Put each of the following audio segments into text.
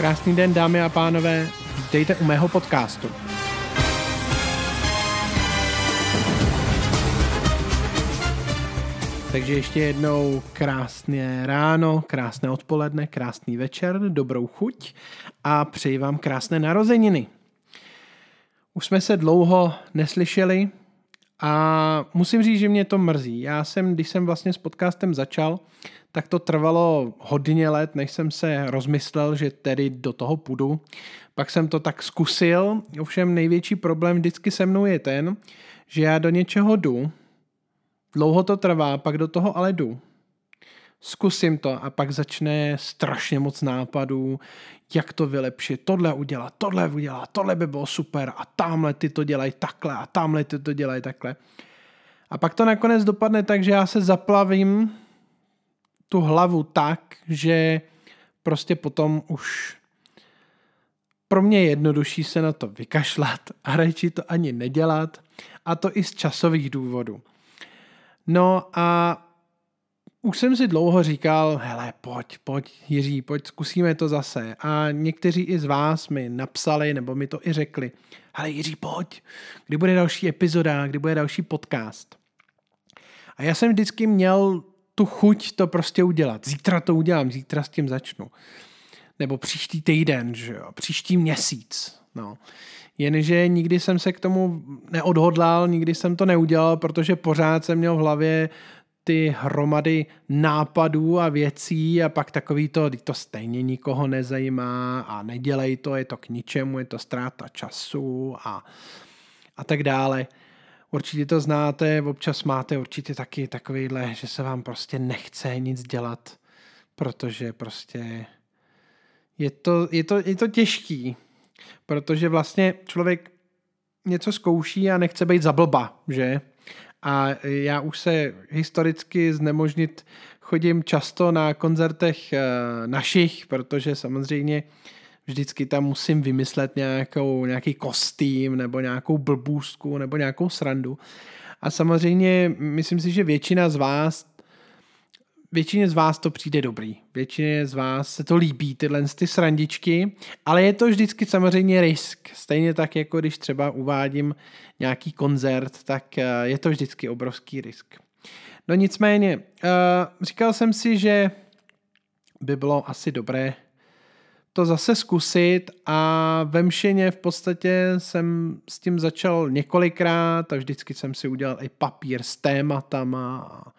Krásný den, dámy a pánové. Vítejte u mého podcastu. Takže ještě jednou krásné ráno, krásné odpoledne, krásný večer, dobrou chuť a přeji vám krásné narozeniny. Už jsme se dlouho neslyšeli a musím říct, že mě to mrzí. Já jsem, když jsem vlastně s podcastem začal, tak to trvalo hodně let, než jsem se rozmyslel, že tedy do toho půjdu. Pak jsem to tak zkusil, ovšem největší problém vždycky se mnou je ten, že já do něčeho jdu, dlouho to trvá, pak do toho ale jdu. Zkusím to a pak začne strašně moc nápadů, jak to vylepšit, tohle udělat, tohle udělat, tohle by bylo super a tamhle ty to dělají takhle a tamhle ty to dělají takhle. A pak to nakonec dopadne tak, že já se zaplavím tu hlavu tak, že prostě potom už pro mě je jednodušší se na to vykašlat a radši to ani nedělat a to i z časových důvodů. No a už jsem si dlouho říkal, hele, pojď, pojď, Jiří, pojď, zkusíme to zase. A někteří i z vás mi napsali, nebo mi to i řekli, hele, Jiří, pojď, kdy bude další epizoda, kdy bude další podcast. A já jsem vždycky měl tu chuť to prostě udělat. Zítra to udělám, zítra s tím začnu. Nebo příští týden, že jo, příští měsíc. No. Jenže nikdy jsem se k tomu neodhodlal, nikdy jsem to neudělal, protože pořád jsem měl v hlavě ty hromady nápadů a věcí a pak takový to, to stejně nikoho nezajímá a nedělej to, je to k ničemu, je to ztráta času a, a tak dále. Určitě to znáte, občas máte určitě taky takovýhle, že se vám prostě nechce nic dělat, protože prostě je to, je to, je to těžký, protože vlastně člověk něco zkouší a nechce být zablba, že? A já už se historicky znemožnit chodím často na koncertech eh, našich, protože samozřejmě vždycky tam musím vymyslet nějakou, nějaký kostým nebo nějakou blbůstku nebo nějakou srandu. A samozřejmě myslím si, že většina z vás většině z vás to přijde dobrý. Většině z vás se to líbí, tyhle ty srandičky, ale je to vždycky samozřejmě risk. Stejně tak, jako když třeba uvádím nějaký koncert, tak eh, je to vždycky obrovský risk. No nicméně, eh, říkal jsem si, že by bylo asi dobré to zase zkusit a ve Mšeně v podstatě jsem s tím začal několikrát a vždycky jsem si udělal i papír s tématama a,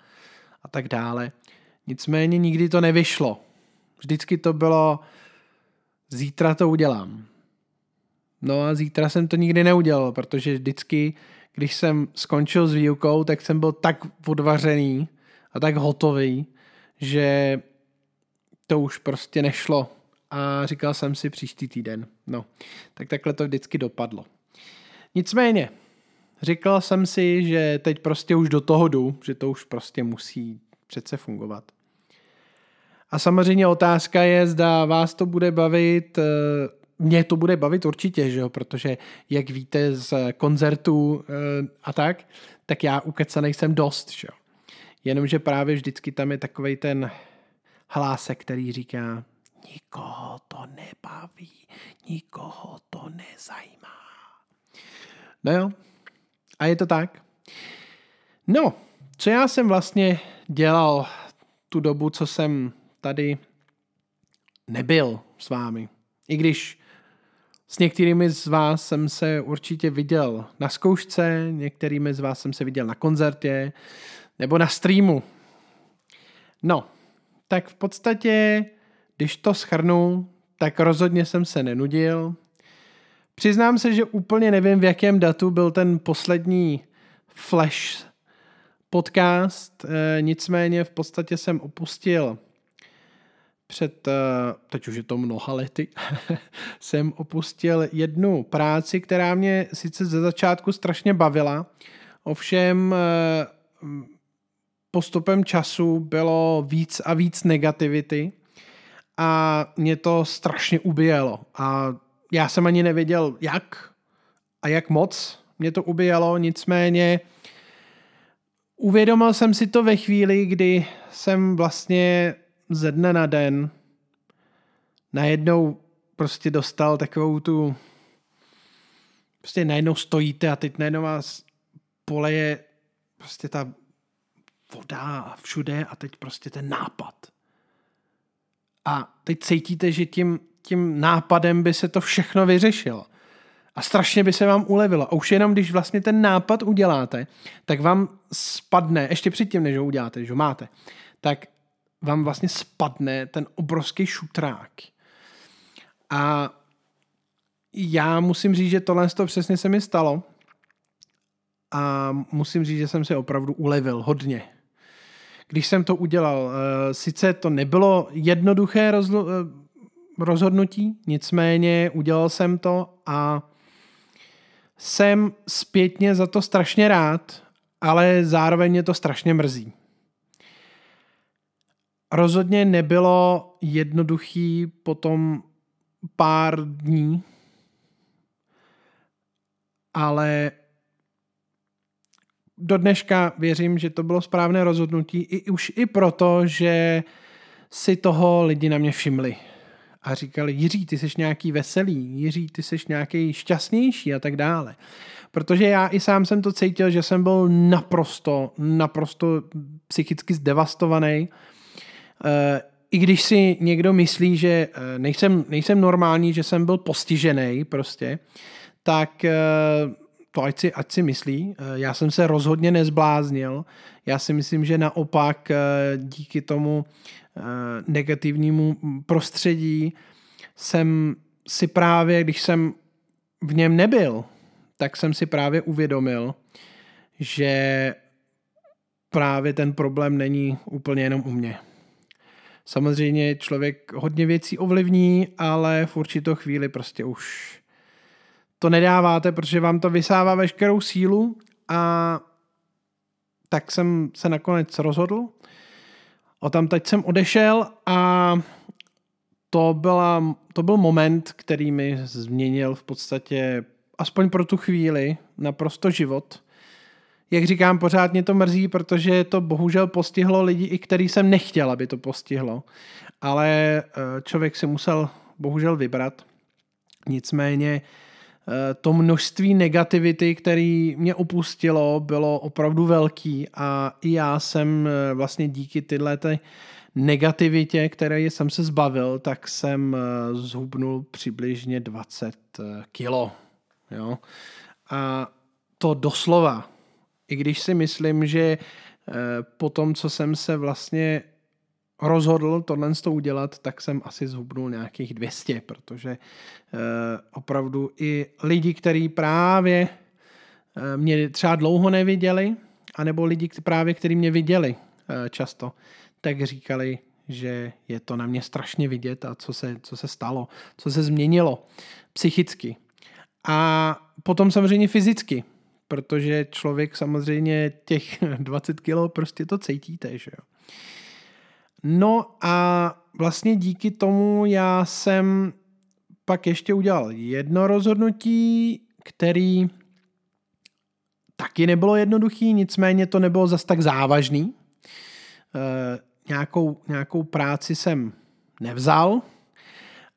a tak dále. Nicméně nikdy to nevyšlo. Vždycky to bylo zítra to udělám. No a zítra jsem to nikdy neudělal, protože vždycky, když jsem skončil s výukou, tak jsem byl tak odvařený a tak hotový, že to už prostě nešlo a říkal jsem si příští týden. No, tak takhle to vždycky dopadlo. Nicméně, říkal jsem si, že teď prostě už do toho jdu, že to už prostě musí přece fungovat. A samozřejmě otázka je, zda vás to bude bavit, eh, mě to bude bavit určitě, že jo? protože jak víte z koncertů eh, a tak, tak já ukecenej jsem dost, že jo. Jenomže právě vždycky tam je takový ten hlásek, který říká, Nikoho to nebaví, nikoho to nezajímá. No jo, a je to tak. No, co já jsem vlastně dělal tu dobu, co jsem tady nebyl s vámi. I když s některými z vás jsem se určitě viděl na zkoušce, některými z vás jsem se viděl na koncertě nebo na streamu. No, tak v podstatě když to schrnu, tak rozhodně jsem se nenudil. Přiznám se, že úplně nevím, v jakém datu byl ten poslední Flash podcast, e, nicméně v podstatě jsem opustil před, e, teď už je to mnoha lety, jsem opustil jednu práci, která mě sice ze začátku strašně bavila, ovšem e, postupem času bylo víc a víc negativity a mě to strašně ubíjelo. A já jsem ani nevěděl, jak a jak moc mě to ubíjelo, nicméně uvědomil jsem si to ve chvíli, kdy jsem vlastně ze dne na den najednou prostě dostal takovou tu prostě najednou stojíte a teď najednou vás poleje prostě ta voda všude a teď prostě ten nápad. A teď cítíte, že tím, tím nápadem by se to všechno vyřešilo. A strašně by se vám ulevilo. A už jenom když vlastně ten nápad uděláte, tak vám spadne, ještě předtím, než ho uděláte, že ho máte, tak vám vlastně spadne ten obrovský šutrák. A já musím říct, že tohle to přesně se mi stalo. A musím říct, že jsem se opravdu ulevil hodně. Když jsem to udělal, eh, sice to nebylo jednoduché eh, rozhodnutí, nicméně udělal jsem to a jsem zpětně za to strašně rád, ale zároveň mě to strašně mrzí. Rozhodně nebylo jednoduchý potom pár dní, ale do dneška věřím, že to bylo správné rozhodnutí, i, už i proto, že si toho lidi na mě všimli a říkali, Jiří, ty jsi nějaký veselý, Jiří, ty jsi nějaký šťastnější a tak dále. Protože já i sám jsem to cítil, že jsem byl naprosto, naprosto psychicky zdevastovaný. Eh, I když si někdo myslí, že eh, nejsem, nejsem normální, že jsem byl postižený prostě, tak eh, to ať si, ať si myslí. Já jsem se rozhodně nezbláznil. Já si myslím, že naopak díky tomu negativnímu prostředí jsem si právě, když jsem v něm nebyl, tak jsem si právě uvědomil, že právě ten problém není úplně jenom u mě. Samozřejmě člověk hodně věcí ovlivní, ale v určitou chvíli prostě už to nedáváte, protože vám to vysává veškerou sílu a tak jsem se nakonec rozhodl, O tam teď jsem odešel a to, byla, to byl moment, který mi změnil v podstatě aspoň pro tu chvíli naprosto život. Jak říkám, pořád mě to mrzí, protože to bohužel postihlo lidi, i který jsem nechtěl, aby to postihlo. Ale eh, člověk si musel bohužel vybrat. Nicméně Eh, to množství negativity, který mě opustilo, bylo opravdu velký a i já jsem eh, vlastně díky tyhle negativitě, které jsem se zbavil, tak jsem zhubnul přibližně 20 kilo. Jo? A to doslova. I když si myslím, že po tom, co jsem se vlastně rozhodl tohle to udělat, tak jsem asi zhubnul nějakých 200, protože uh, opravdu i lidi, kteří právě uh, mě třeba dlouho neviděli, anebo lidi právě, kteří mě viděli často, tak říkali, že je to na mě strašně vidět a co se, co se stalo, co se změnilo psychicky. A potom samozřejmě fyzicky, protože člověk samozřejmě těch 20 kilo prostě to cítíte, že jo. No a vlastně díky tomu já jsem pak ještě udělal jedno rozhodnutí, který taky nebylo jednoduchý, nicméně to nebylo zas tak závažný. E, nějakou, nějakou práci jsem nevzal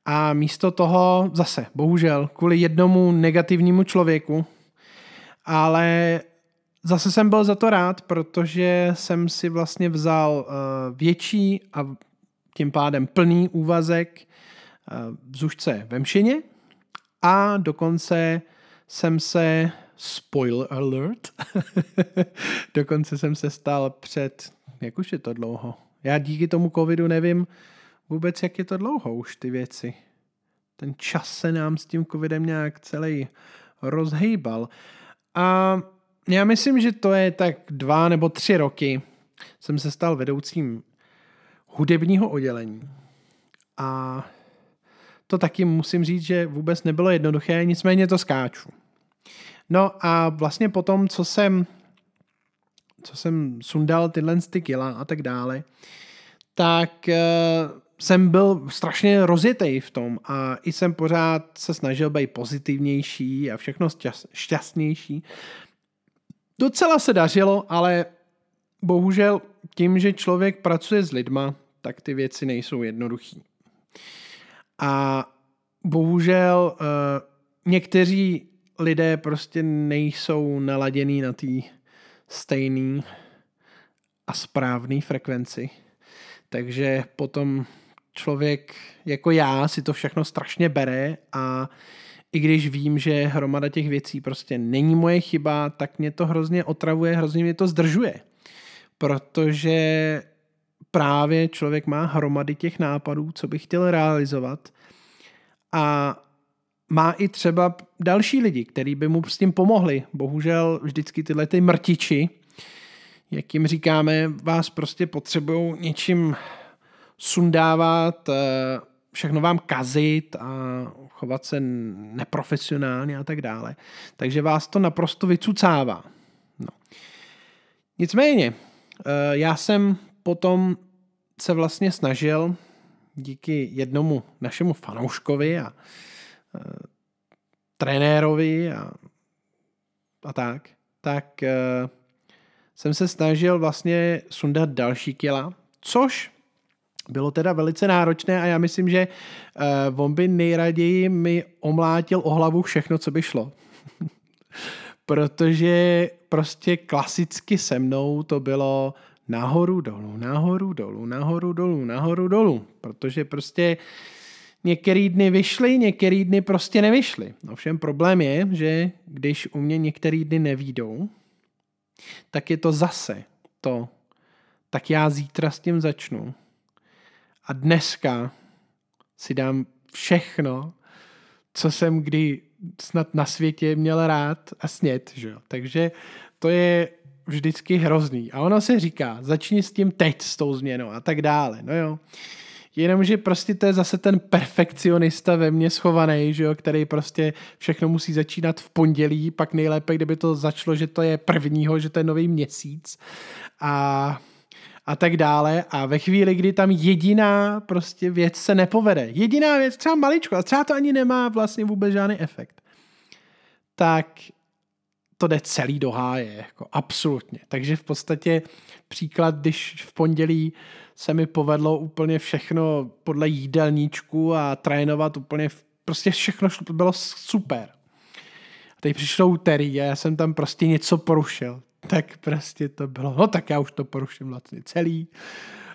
a místo toho zase, bohužel, kvůli jednomu negativnímu člověku, ale Zase jsem byl za to rád, protože jsem si vlastně vzal uh, větší a tím pádem plný úvazek uh, v zušce vemšině a dokonce jsem se, spoiler alert, dokonce jsem se stal před, jak už je to dlouho? Já díky tomu covidu nevím vůbec, jak je to dlouho už ty věci. Ten čas se nám s tím covidem nějak celý rozhejbal. A já myslím, že to je tak dva nebo tři roky jsem se stal vedoucím hudebního oddělení. A to taky musím říct, že vůbec nebylo jednoduché, nicméně to skáču. No a vlastně potom, co jsem, co jsem sundal tyhle ty kila a tak dále, tak uh, jsem byl strašně rozjetý v tom a i jsem pořád se snažil být pozitivnější a všechno šťastnější Docela se dařilo, ale bohužel tím, že člověk pracuje s lidma, tak ty věci nejsou jednoduchý. A bohužel uh, někteří lidé prostě nejsou naladěný na té stejný a správný frekvenci. Takže potom člověk jako já si to všechno strašně bere a i když vím, že hromada těch věcí prostě není moje chyba, tak mě to hrozně otravuje, hrozně mě to zdržuje. Protože právě člověk má hromady těch nápadů, co by chtěl realizovat a má i třeba další lidi, kteří by mu s tím pomohli. Bohužel vždycky tyhle ty mrtiči, jak jim říkáme, vás prostě potřebují něčím sundávat, eh, všechno vám kazit a chovat se neprofesionálně a tak dále. Takže vás to naprosto vycucává. No. Nicméně, eh, já jsem potom se vlastně snažil díky jednomu našemu fanouškovi a e, trenérovi a, a tak, tak jsem se snažil vlastně sundat další kila, což bylo teda velice náročné a já myslím, že uh, on by nejraději mi omlátil o hlavu všechno, co by šlo. Protože prostě klasicky se mnou to bylo nahoru, dolů, nahoru, dolů, nahoru, dolů, nahoru, dolů. Protože prostě některý dny vyšly, některý dny prostě nevyšly. Ovšem problém je, že když u mě některý dny nevídou, tak je to zase to. Tak já zítra s tím začnu. A dneska si dám všechno, co jsem kdy snad na světě měl rád a snět. Že? Takže to je vždycky hrozný. A ono se říká, začni s tím teď, s tou změnou a tak dále. No jo. Jenomže prostě to je zase ten perfekcionista ve mně schovaný, že jo, který prostě všechno musí začínat v pondělí, pak nejlépe, kdyby to začalo, že to je prvního, že to je nový měsíc a, a tak dále. A ve chvíli, kdy tam jediná prostě věc se nepovede, jediná věc, třeba maličko, a třeba to ani nemá vlastně vůbec žádný efekt, tak to jde celý do háje, jako absolutně. Takže v podstatě příklad, když v pondělí se mi povedlo úplně všechno podle jídelníčku a trénovat úplně, prostě všechno bylo super. A teď přišlo úterý a já jsem tam prostě něco porušil. Tak prostě to bylo, no tak já už to poruším vlastně celý.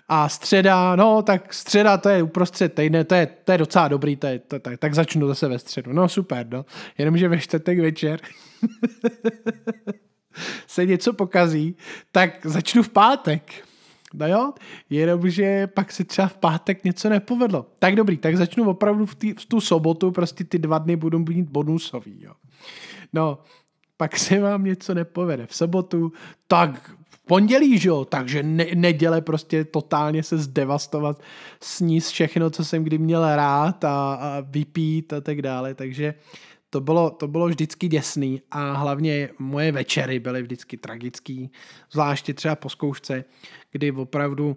A středa, no tak středa to je uprostřed týdne, to je, to je docela dobrý, to je, to, tak, tak začnu zase ve středu. No super, no. Jenomže ve čtvrtek večer se něco pokazí, tak začnu v pátek. No jo, jenomže pak se třeba v pátek něco nepovedlo. Tak dobrý, tak začnu opravdu v, tý, v tu sobotu, prostě ty dva dny budu mít bonusový, jo. No, pak se vám něco nepovede. V sobotu, tak pondělí, že jo, takže ne, neděle prostě totálně se zdevastovat, sníst všechno, co jsem kdy měl rád a, a vypít a tak dále, takže to bylo, to bylo vždycky děsný a hlavně moje večery byly vždycky tragický, zvláště třeba po zkoušce, kdy opravdu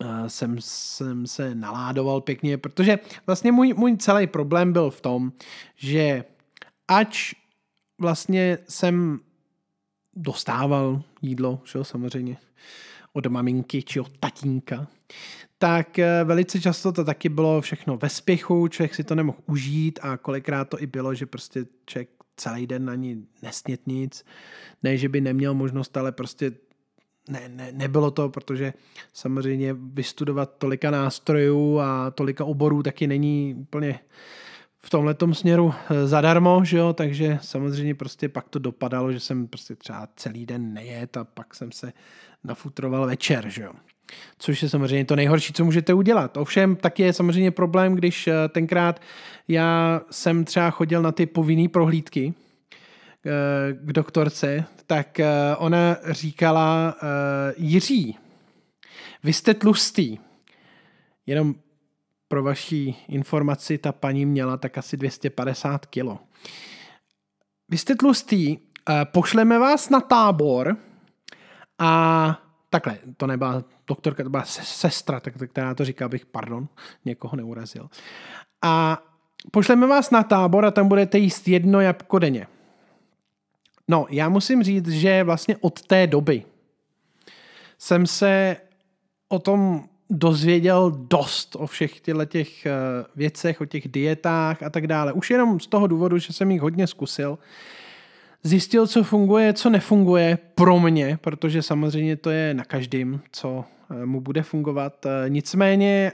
uh, jsem, jsem se naládoval pěkně, protože vlastně můj, můj celý problém byl v tom, že ač vlastně jsem dostával jídlo, že jo, samozřejmě, od maminky či od tatínka, tak eh, velice často to taky bylo všechno ve spěchu, člověk si to nemohl užít a kolikrát to i bylo, že prostě člověk celý den ani nesnět nic, ne, že by neměl možnost, ale prostě ne, ne, nebylo to, protože samozřejmě vystudovat tolika nástrojů a tolika oborů taky není úplně v tomhle směru eh, zadarmo, že jo, takže samozřejmě prostě pak to dopadalo, že jsem prostě třeba celý den nejet a pak jsem se nafutroval večer, že jo. Což je samozřejmě to nejhorší, co můžete udělat. Ovšem, tak je samozřejmě problém, když eh, tenkrát já jsem třeba chodil na ty povinné prohlídky eh, k doktorce, tak ona říkala, Jiří, vy jste tlustý. Jenom pro vaší informaci, ta paní měla tak asi 250 kilo. Vy jste tlustý, eh, pošleme vás na tábor a takhle, to nebyla doktorka, to byla sestra, tak, která to říká, abych, pardon, někoho neurazil. A pošleme vás na tábor a tam budete jíst jedno jabko denně. No, já musím říct, že vlastně od té doby jsem se o tom dozvěděl dost o všech těch věcech, o těch dietách a tak dále. Už jenom z toho důvodu, že jsem jich hodně zkusil. Zjistil, co funguje, co nefunguje pro mě, protože samozřejmě to je na každém, co mu bude fungovat. Nicméně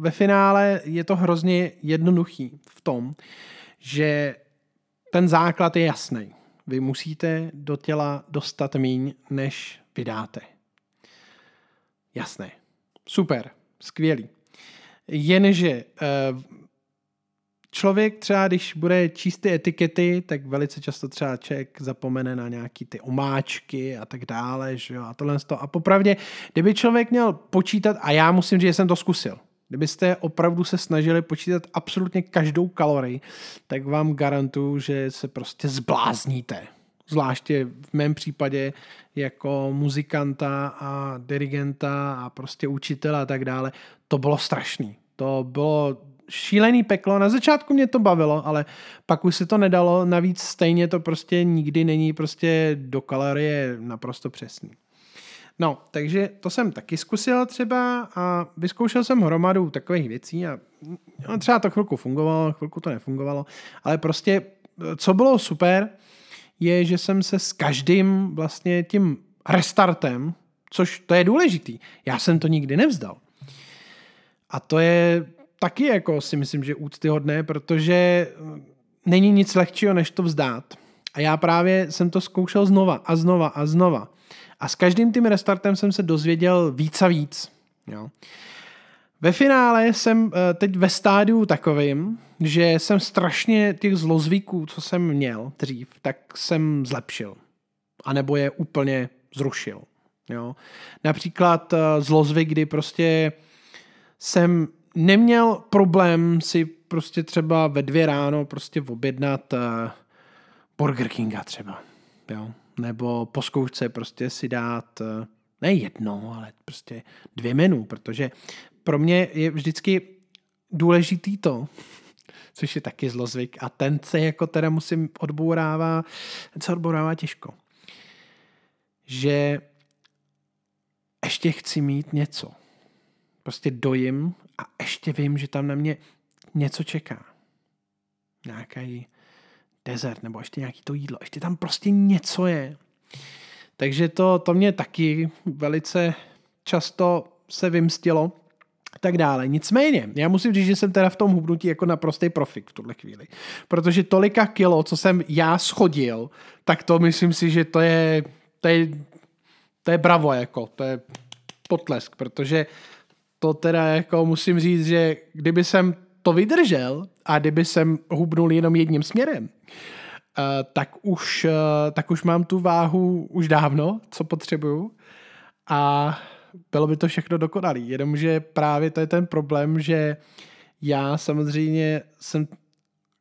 ve finále je to hrozně jednoduchý v tom, že ten základ je jasný. Vy musíte do těla dostat míň, než vydáte. Jasné. Super. Skvělý. Jenže eh, člověk třeba, když bude číst ty etikety, tak velice často třeba člověk zapomene na nějaký ty omáčky a tak dále, že jo, a tohle A popravdě, kdyby člověk měl počítat, a já musím říct, že jsem to zkusil, Kdybyste opravdu se snažili počítat absolutně každou kalorii, tak vám garantuju, že se prostě zblázníte. Zvláště v mém případě jako muzikanta a dirigenta a prostě učitele a tak dále. To bylo strašný. To bylo šílený peklo. Na začátku mě to bavilo, ale pak už se to nedalo. Navíc stejně to prostě nikdy není prostě do kalorie naprosto přesný. No, takže to jsem taky zkusil třeba a vyzkoušel jsem hromadu takových věcí a no, třeba to chvilku fungovalo, chvilku to nefungovalo, ale prostě co bylo super, je, že jsem se s každým vlastně tím restartem, což to je důležitý, já jsem to nikdy nevzdal. A to je taky jako si myslím, že úctyhodné, protože není nic lehčího, než to vzdát. A já právě jsem to zkoušel znova a znova a znova. A s každým tím restartem jsem se dozvěděl víc a víc. Jo. Ve finále jsem eh, teď ve stádiu takovým, že jsem strašně těch zlozvyků, co jsem měl dřív, tak jsem zlepšil. A nebo je úplně zrušil. Jo. Například eh, zlozvyk, kdy prostě jsem neměl problém si prostě třeba ve dvě ráno prostě objednat eh, Burger Kinga třeba. Jo nebo po zkoušce prostě si dát ne jedno, ale prostě dvě menu, protože pro mě je vždycky důležitý to, což je taky zlozvyk a ten se jako teda musím odbourává, ten se odbourává těžko, že ještě chci mít něco. Prostě dojím a ještě vím, že tam na mě něco čeká. Nějaký desert nebo ještě nějaký to jídlo. Ještě tam prostě něco je. Takže to, to mě taky velice často se vymstilo tak dále. Nicméně, já musím říct, že jsem teda v tom hubnutí jako naprostý profik v tuhle chvíli. Protože tolika kilo, co jsem já schodil, tak to myslím si, že to je, to je, to je bravo, jako, to je potlesk, protože to teda jako musím říct, že kdyby jsem to vydržel a kdyby jsem hubnul jenom jedním směrem, Eh, tak, už, uh, tak už mám tu váhu už dávno, co potřebuju a bylo by to všechno dokonalý. Jenomže právě to je ten problém, že já samozřejmě jsem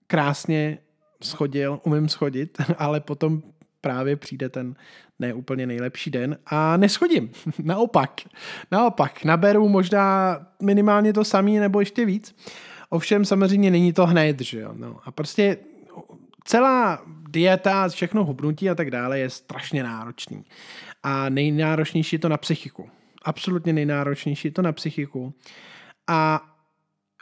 krásně schodil, umím schodit, ale potom právě přijde ten neúplně nejlepší den a neschodím. Naopak. Naopak. Naberu možná minimálně to samý nebo ještě víc. Ovšem samozřejmě není to hned, že jo. No. A prostě celá dieta, všechno hubnutí a tak dále je strašně náročný. A nejnáročnější je to na psychiku. Absolutně nejnáročnější je to na psychiku. A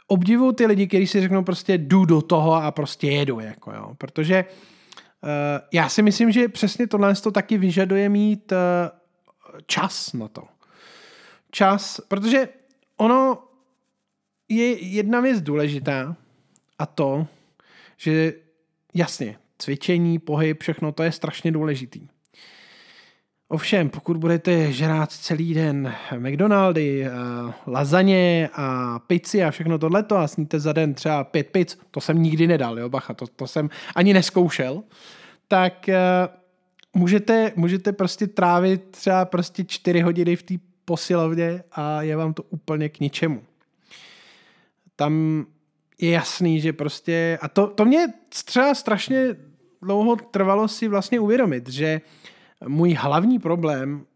obdivuju ty lidi, kteří si řeknou prostě jdu do toho a prostě jedu, jako jo. Protože uh, já si myslím, že přesně tohle to taky vyžaduje mít uh, čas na to. Čas, protože ono je jedna věc důležitá a to, že Jasně, cvičení, pohyb, všechno to je strašně důležitý. Ovšem, pokud budete žrát celý den McDonaldy, eh, lazaně a pici a všechno tohleto a sníte za den třeba pět pic, to jsem nikdy nedal, jo, bacha, to, to jsem ani neskoušel, tak uh, můžete, můžete prostě trávit třeba prostě čtyři hodiny v té posilovně a je vám to úplně k ničemu. Tam je jasný, že prostě, a to, to mě třeba strašně dlouho trvalo si vlastně uvědomit, že můj hlavní problém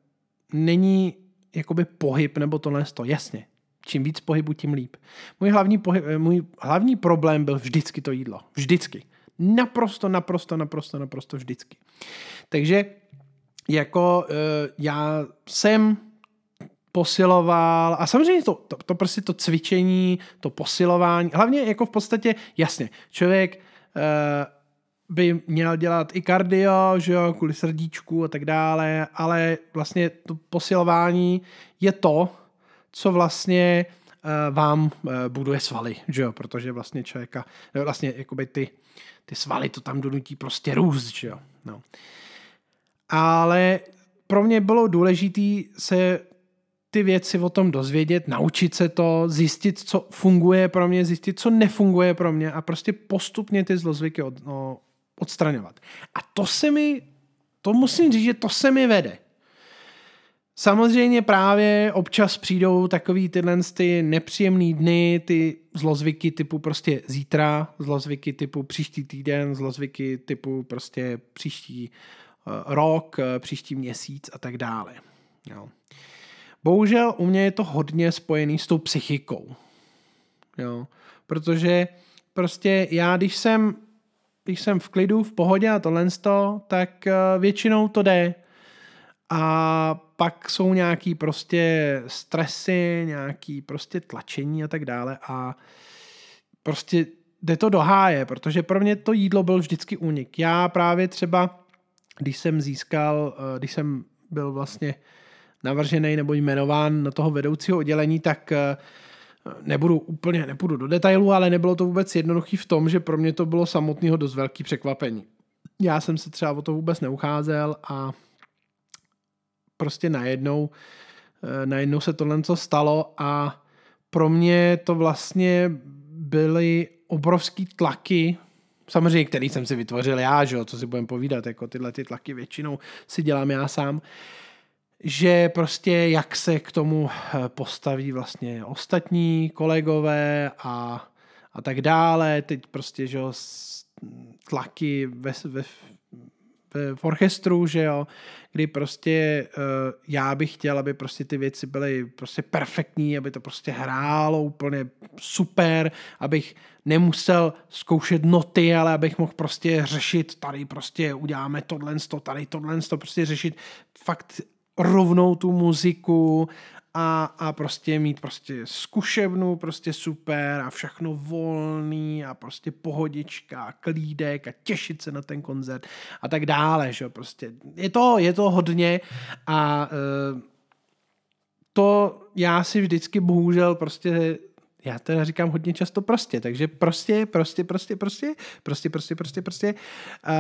není jakoby pohyb nebo to, jasně. Čím víc pohybu, tím líp. Můj hlavní, pohyb, můj hlavní problém byl vždycky to jídlo. Vždycky. Naprosto, naprosto, naprosto, naprosto vždycky. Takže jako uh, já jsem posiloval a samozřejmě to, to, to prostě to cvičení, to posilování, hlavně jako v podstatě, jasně, člověk uh, by měl dělat i kardio, že jo, kvůli srdíčku a tak dále, ale vlastně to posilování je to, co vlastně uh, vám uh, buduje svaly, že jo, protože vlastně člověka, vlastně jakoby ty, ty svaly to tam donutí prostě růst, že jo, no. Ale pro mě bylo důležité se ty věci o tom dozvědět, naučit se to, zjistit, co funguje pro mě, zjistit, co nefunguje pro mě a prostě postupně ty zlozvyky od, no, odstraňovat. A to se mi, to musím říct, že to se mi vede. Samozřejmě právě občas přijdou takový tyhle ty nepříjemné dny, ty zlozvyky typu prostě zítra, zlozvyky typu příští týden, zlozvyky typu prostě příští uh, rok, uh, příští měsíc a tak dále. Jo. Bohužel u mě je to hodně spojený s tou psychikou. Jo. Protože prostě já, když jsem, když jsem v klidu, v pohodě a tohle, tak eh, většinou to jde. A pak jsou nějaký prostě stresy, nějaký prostě tlačení a tak dále a prostě jde to do háje, protože pro mě to jídlo byl vždycky únik. Já právě třeba, když jsem získal, eh, když jsem byl vlastně navržený nebo jmenován na toho vedoucího oddělení, tak eh, nebudu úplně, nepůjdu do detailu, ale nebylo to vůbec jednoduchý v tom, že pro mě to bylo samotného dost velký překvapení. Já jsem se třeba o to vůbec neucházel a prostě najednou, eh, najednou se tohle co stalo a pro mě to vlastně byly obrovský tlaky, samozřejmě, který jsem si vytvořil já, že jo, co si budem povídat, jako tyhle ty tlaky většinou si dělám já sám, že prostě jak se k tomu eh, postaví vlastně ostatní kolegové a, a tak dále. Teď prostě, že jo, tlaky ve, ve, ve, v orchestru, že jo, kdy prostě uh, já bych chtěl, aby prostě ty věci byly prostě perfektní, aby to prostě hrálo úplně super, abych nemusel zkoušet noty, ale abych mohl prostě řešit, tady prostě uděláme tohle, tady tohle, prostě řešit fakt rovnou tu muziku a, a prostě mít prostě zkušebnu, prostě super a všechno volný a prostě pohodička, klídek a těšit se na ten koncert a tak dále, že prostě. Je to, je to hodně a uh, to já si vždycky bohužel prostě já teda říkám hodně často prostě, takže prostě, prostě, prostě, prostě, prostě, prostě, prostě, prostě, uh,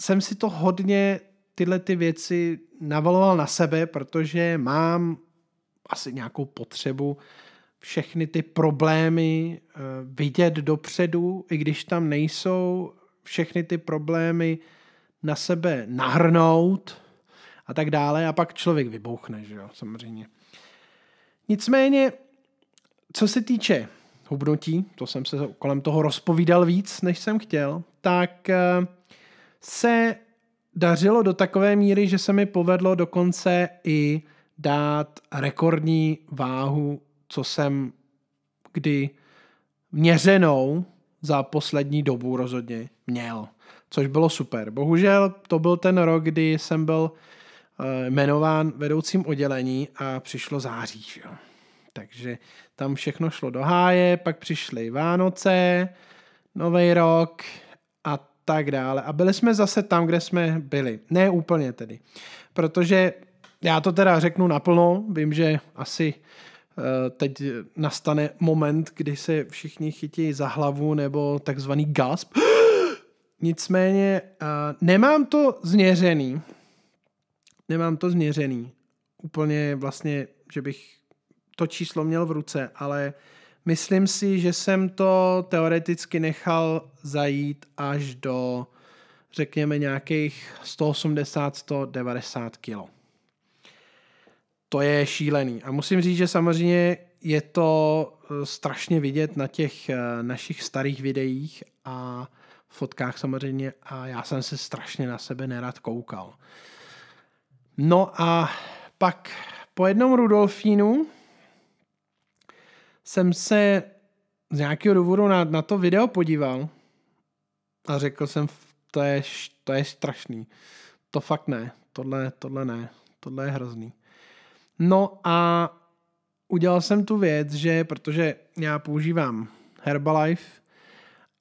jsem si to hodně tyhle ty věci navaloval na sebe, protože mám asi nějakou potřebu všechny ty problémy eh, vidět dopředu, i když tam nejsou, všechny ty problémy na sebe nahrnout a tak dále a pak člověk vybouchne, že jo, samozřejmě. Nicméně, co se týče hubnutí, to jsem se kolem toho rozpovídal víc, než jsem chtěl, tak eh, se dařilo do takové míry, že se mi povedlo dokonce i dát rekordní váhu, co jsem kdy měřenou za poslední dobu rozhodně měl, což bylo super. Bohužel to byl ten rok, kdy jsem byl eh, jmenován vedoucím oddělení a přišlo září. Jo. Takže tam všechno šlo do háje, pak přišly Vánoce, Nový rok a tak dále. A byli jsme zase tam, kde jsme byli. Ne úplně tedy. Protože já to teda řeknu naplno, vím, že asi uh, teď nastane moment, kdy se všichni chytí za hlavu nebo takzvaný gasp. Nicméně uh, nemám to změřený. Nemám to změřený. Úplně vlastně, že bych to číslo měl v ruce, ale uh, Myslím si, že jsem to teoreticky nechal zajít až do, řekněme, nějakých 180-190 kg. To je šílený. A musím říct, že samozřejmě je to eh, strašně vidět na těch eh, našich starých videích a fotkách samozřejmě a já jsem se strašně na sebe nerad koukal. No a pak po jednom Rudolfínu, jsem se z nějakého důvodu na, na to video podíval a řekl jsem, to je, to je strašný. To fakt ne. Tohle, tohle ne. Tohle je hrozný. No a udělal jsem tu věc, že protože já používám Herbalife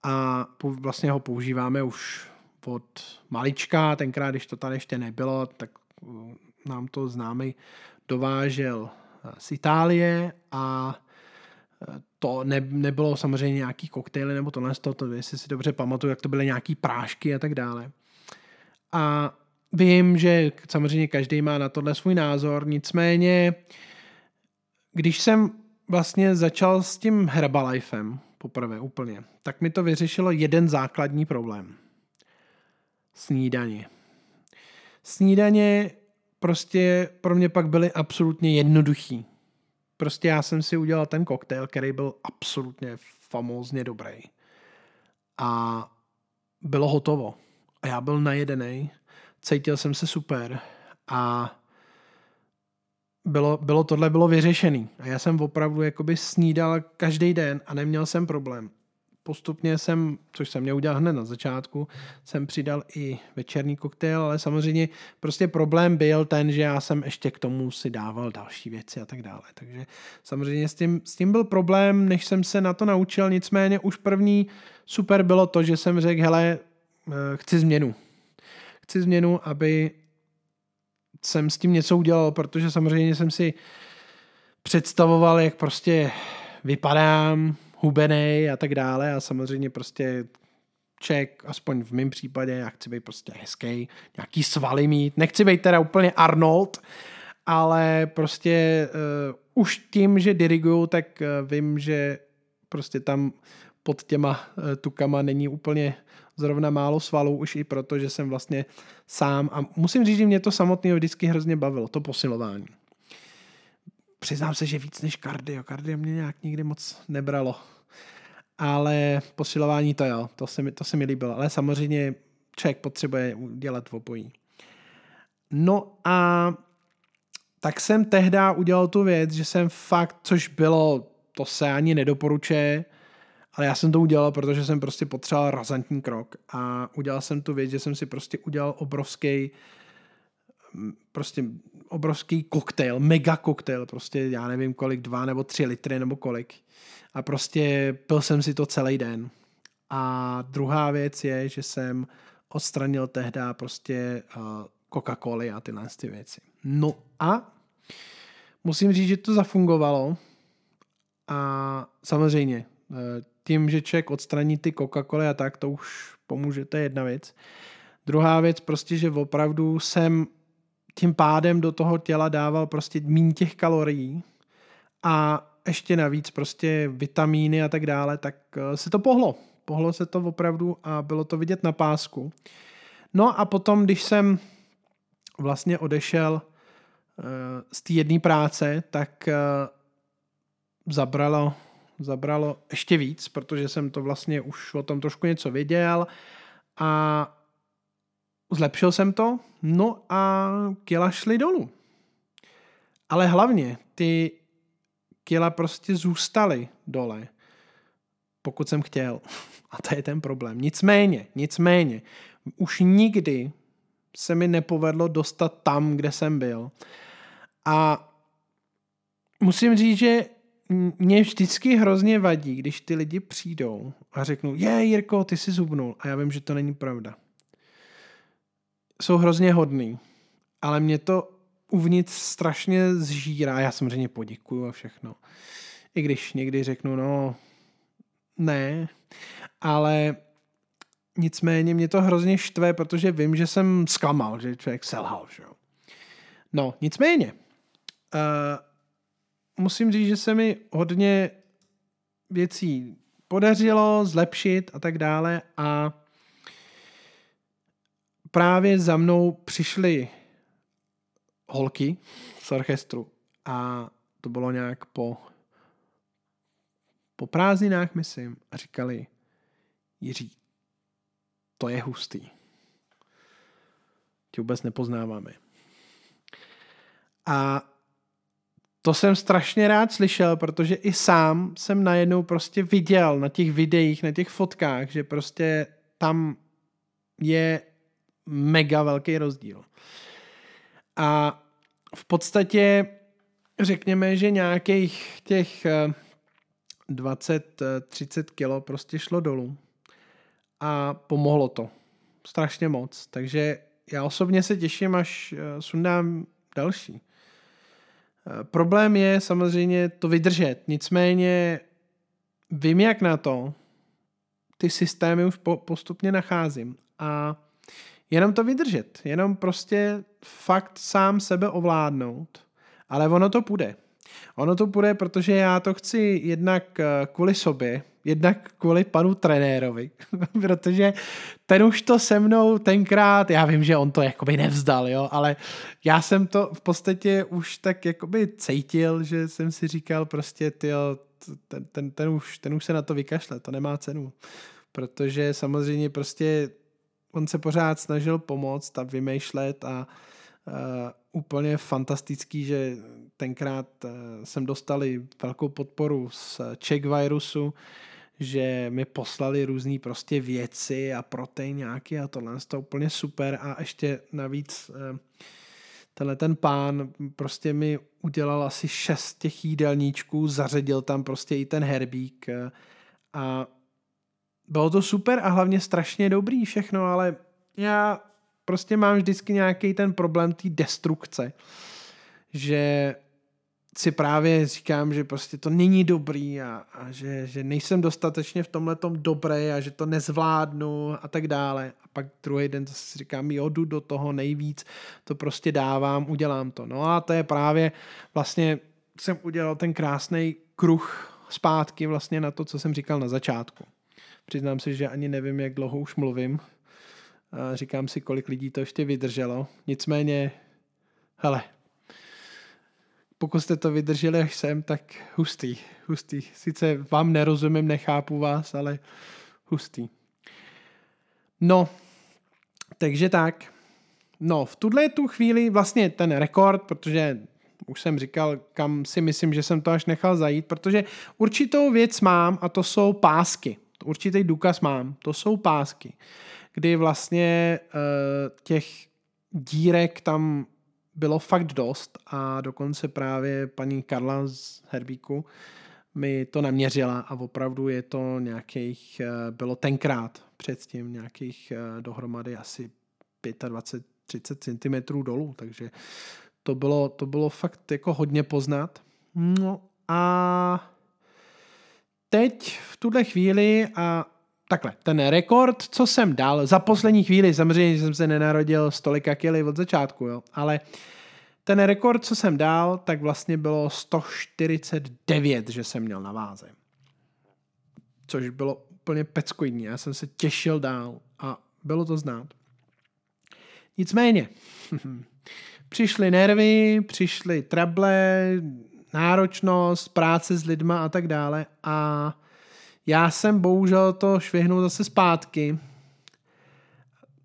a vlastně ho používáme už od malička, tenkrát, když to tady ještě nebylo, tak uh, nám to známý dovážel uh, z Itálie a to ne, nebylo samozřejmě nějaký koktejly nebo tohle, to, to, jestli si dobře pamatuju, jak to byly nějaký prášky a tak dále. A vím, že samozřejmě každý má na tohle svůj názor, nicméně když jsem vlastně začal s tím Herbalifem poprvé úplně, tak mi to vyřešilo jeden základní problém. Snídaně. Snídaně prostě pro mě pak byly absolutně jednoduchý. Prostě já jsem si udělal ten koktejl, který byl absolutně famózně dobrý. A bylo hotovo. A já byl najedený, cítil jsem se super a bylo, bylo tohle bylo vyřešený. A já jsem opravdu jakoby snídal každý den a neměl jsem problém. Postupně jsem, což jsem měl udělat hned na začátku, jsem přidal i večerní koktejl, ale samozřejmě prostě problém byl ten, že já jsem ještě k tomu si dával další věci a tak dále. Takže samozřejmě s tím, s tím byl problém, než jsem se na to naučil, nicméně už první super bylo to, že jsem řekl, hele, eh, chci změnu. Chci změnu, aby jsem s tím něco udělal, protože samozřejmě jsem si představoval, jak prostě vypadám, hubený a tak dále a samozřejmě prostě ček, aspoň v mém případě, já chci být prostě hezký, nějaký svaly mít, nechci být teda úplně Arnold, ale prostě uh, už tím, že diriguju, tak uh, vím, že prostě tam pod těma uh, tukama není úplně zrovna málo svalů, už i proto, že jsem vlastně sám a musím říct, že mě to samotného vždycky hrozně bavilo, to posilování. Přiznám se, že víc než kardio. Kardio mě nějak nikdy moc nebralo. Ale posilování to jo, to se mi, to se mi líbilo. Ale samozřejmě člověk potřebuje dělat obojí. No a tak jsem tehdy udělal tu věc, že jsem fakt, což bylo, to se ani nedoporučuje, ale já jsem to udělal, protože jsem prostě potřeboval razantní krok a udělal jsem tu věc, že jsem si prostě udělal obrovský prostě obrovský koktejl, mega koktejl, prostě já nevím kolik, dva nebo tři litry nebo kolik. A prostě pil jsem si to celý den. A druhá věc je, že jsem odstranil tehdy prostě uh, Coca-Coly a tyhle ty věci. No a musím říct, že to zafungovalo. A samozřejmě, eh, tím, že člověk odstraní ty Coca-Coly a tak, to už pomůže, to je jedna věc. Druhá věc prostě, že opravdu jsem tím pádem do toho těla dával prostě méně těch kalorií a ještě navíc prostě vitamíny a tak dále, tak eh, se to pohlo. Pohlo se to opravdu a bylo to vidět na pásku. No a potom, když jsem vlastně odešel uh, z té jedné práce, tak uh, zabralo zabralo ještě víc, protože jsem to vlastně už o tom trošku něco věděl a zlepšil jsem to, no a kila šly dolů. Ale hlavně ty kila prostě zůstaly dole, pokud jsem chtěl. A to je ten problém. Nicméně, nicméně, už nikdy se mi nepovedlo dostat tam, kde jsem byl. A musím říct, že mě vždycky hrozně vadí, když ty lidi přijdou a řeknou, je Jirko, ty jsi zubnul. A já vím, že to není pravda. Jsou hrozně hodný, ale mě to uvnitř strašně zžírá. Já samozřejmě poděkuju a všechno. I když někdy řeknu, no, ne, ale nicméně mě to hrozně štve, protože vím, že jsem zklamal, že člověk selhal. Že jo. No, nicméně, uh, musím říct, že se mi hodně věcí podařilo zlepšit a tak dále a právě za mnou přišly holky z orchestru a to bylo nějak po po prázdninách, myslím, a říkali Jiří, to je hustý. Tě vůbec nepoznáváme. A to jsem strašně rád slyšel, protože i sám jsem najednou prostě viděl na těch videích, na těch fotkách, že prostě tam je mega velký rozdíl. A v podstatě řekněme, že nějakých těch 20-30 kilo prostě šlo dolů a pomohlo to. Strašně moc. Takže já osobně se těším, až sundám další. Problém je samozřejmě to vydržet. Nicméně vím, jak na to. Ty systémy už po, postupně nacházím. A jenom to vydržet. Jenom prostě fakt sám sebe ovládnout. Ale ono to půjde. Ono to půjde, protože já to chci jednak eh, kvůli sobě, jednak kvůli panu trenérovi, protože ten už to se mnou tenkrát, já vím, že on to jakoby nevzdal, jo, ale já jsem to v podstatě už tak jakoby cítil, že jsem si říkal prostě, ty ten, ten, ten, už, ten už se na to vykašle, to nemá cenu, protože samozřejmě prostě on se pořád snažil pomoct a vymýšlet a uh, úplně fantastický, že tenkrát uh, jsem dostali velkou podporu z Czech Virusu, že mi poslali různé prostě věci a proteináky a tohle to úplně super. A ještě navíc uh, tenhle ten pán prostě mi udělal asi šest těch jídelníčků, zařadil tam prostě i ten herbík a bylo to super a hlavně strašně dobrý všechno, ale já prostě mám vždycky nějaký ten problém té destrukce, že si právě říkám, že prostě to není dobrý a, a že, že nejsem dostatečně v tomhle tom dobrý a že to nezvládnu a tak dále. A pak druhý den to si říkám, jo, jdu do toho nejvíc, to prostě dávám, udělám to. No a to je právě vlastně jsem udělal ten krásný kruh zpátky vlastně na to, co jsem říkal na začátku. Přiznám si, že ani nevím, jak dlouho už mluvím. A říkám si, kolik lidí to ještě vydrželo. Nicméně, hele, pokud jste to vydrželi až sem, tak hustý, hustý. Sice vám nerozumím, nechápu vás, ale hustý. No, takže tak. No, v tuhle tu chvíli vlastně ten rekord, protože už jsem říkal, kam si myslím, že jsem to až nechal zajít, protože určitou věc mám a to jsou pásky určitý důkaz mám. To jsou pásky, kdy vlastně uh, těch dírek tam bylo fakt dost a dokonce právě paní Karla z Herbíku mi to naměřila a opravdu je to nějakých, uh, bylo tenkrát předtím nějakých uh, dohromady asi 25-30 cm dolů, takže to bylo, to bylo fakt jako hodně poznat. No a teď v tuhle chvíli a takhle, ten rekord, co jsem dal za poslední chvíli, samozřejmě že jsem se nenarodil z tolika kily od začátku, jo, ale ten rekord, co jsem dal, tak vlastně bylo 149, že jsem měl na váze. Což bylo úplně peckoidní. Já jsem se těšil dál a bylo to znát. Nicméně, přišly nervy, přišly trable, náročnost, práce s lidma a tak dále a já jsem bohužel to švihnul zase zpátky.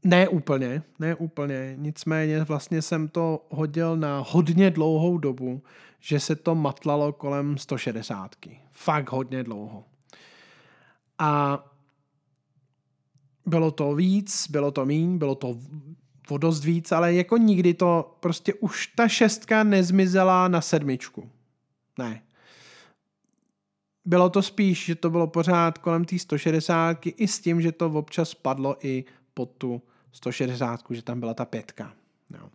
Ne úplně, ne úplně, nicméně vlastně jsem to hodil na hodně dlouhou dobu, že se to matlalo kolem 160. Fakt hodně dlouho. A bylo to víc, bylo to míň, bylo to o dost víc, ale jako nikdy to prostě už ta šestka nezmizela na sedmičku. Ne. Bylo to spíš, že to bylo pořád kolem té 160 i s tím, že to občas padlo i pod tu 160, že tam byla ta pětka. No.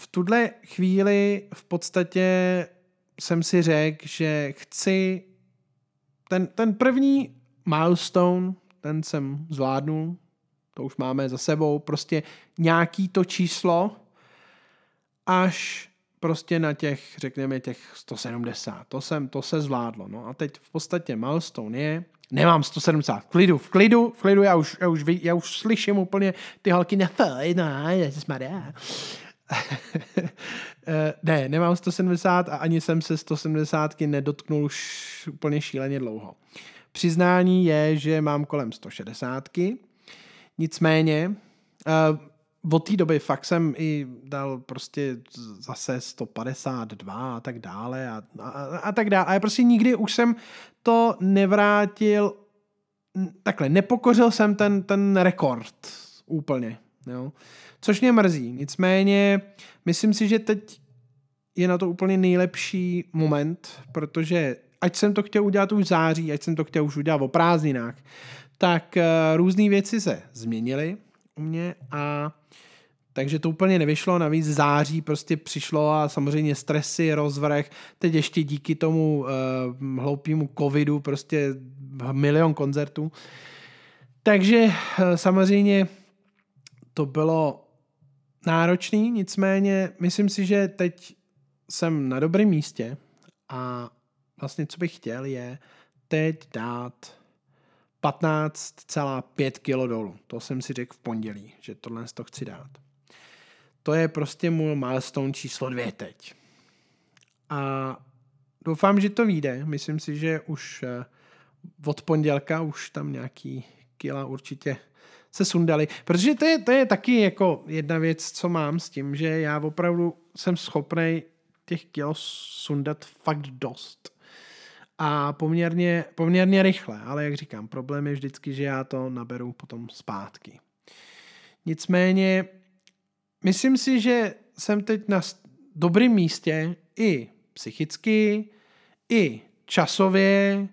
V tuhle chvíli v podstatě jsem si řekl, že chci ten, ten první milestone, ten jsem zvládnul, to už máme za sebou, prostě nějaký to číslo, až prostě na těch, řekněme, těch 170. To, jsem, to se zvládlo. No a teď v podstatě milestone je, nemám 170, v klidu, v klidu, v klidu, já už, já už, já už slyším úplně ty holky na no, ne, nemám 170 a ani jsem se 170 nedotknul už úplně šíleně dlouho. Přiznání je, že mám kolem 160. Nicméně, uh, od té doby fakt jsem i dal prostě zase 152 a tak dále a, a, a tak dále. A prostě nikdy už jsem to nevrátil, takhle, nepokořil jsem ten, ten rekord úplně, jo. Což mě mrzí. Nicméně, myslím si, že teď je na to úplně nejlepší moment, protože ať jsem to chtěl udělat už v září, ať jsem to chtěl už udělat o prázdninách, tak uh, různé věci se změnily u mě a takže to úplně nevyšlo, navíc září prostě přišlo a samozřejmě stresy, rozvrh, teď ještě díky tomu uh, hloupému covidu prostě milion koncertů. Takže uh, samozřejmě to bylo náročný, nicméně myslím si, že teď jsem na dobrém místě a vlastně co bych chtěl je teď dát 15,5 kg dolů. To jsem si řekl v pondělí, že tohle to chci dát. To je prostě můj milestone číslo dvě teď. A doufám, že to vyjde. Myslím si, že už eh, od pondělka už tam nějaký kila určitě se sundali. Protože to je, to je taky jako jedna věc, co mám s tím, že já opravdu jsem schopný těch kilo sundat fakt dost. A poměrně, poměrně rychle, ale jak říkám, problém je vždycky, že já to naberu potom zpátky. Nicméně myslím si, že jsem teď na dobrém místě i psychicky, i časově,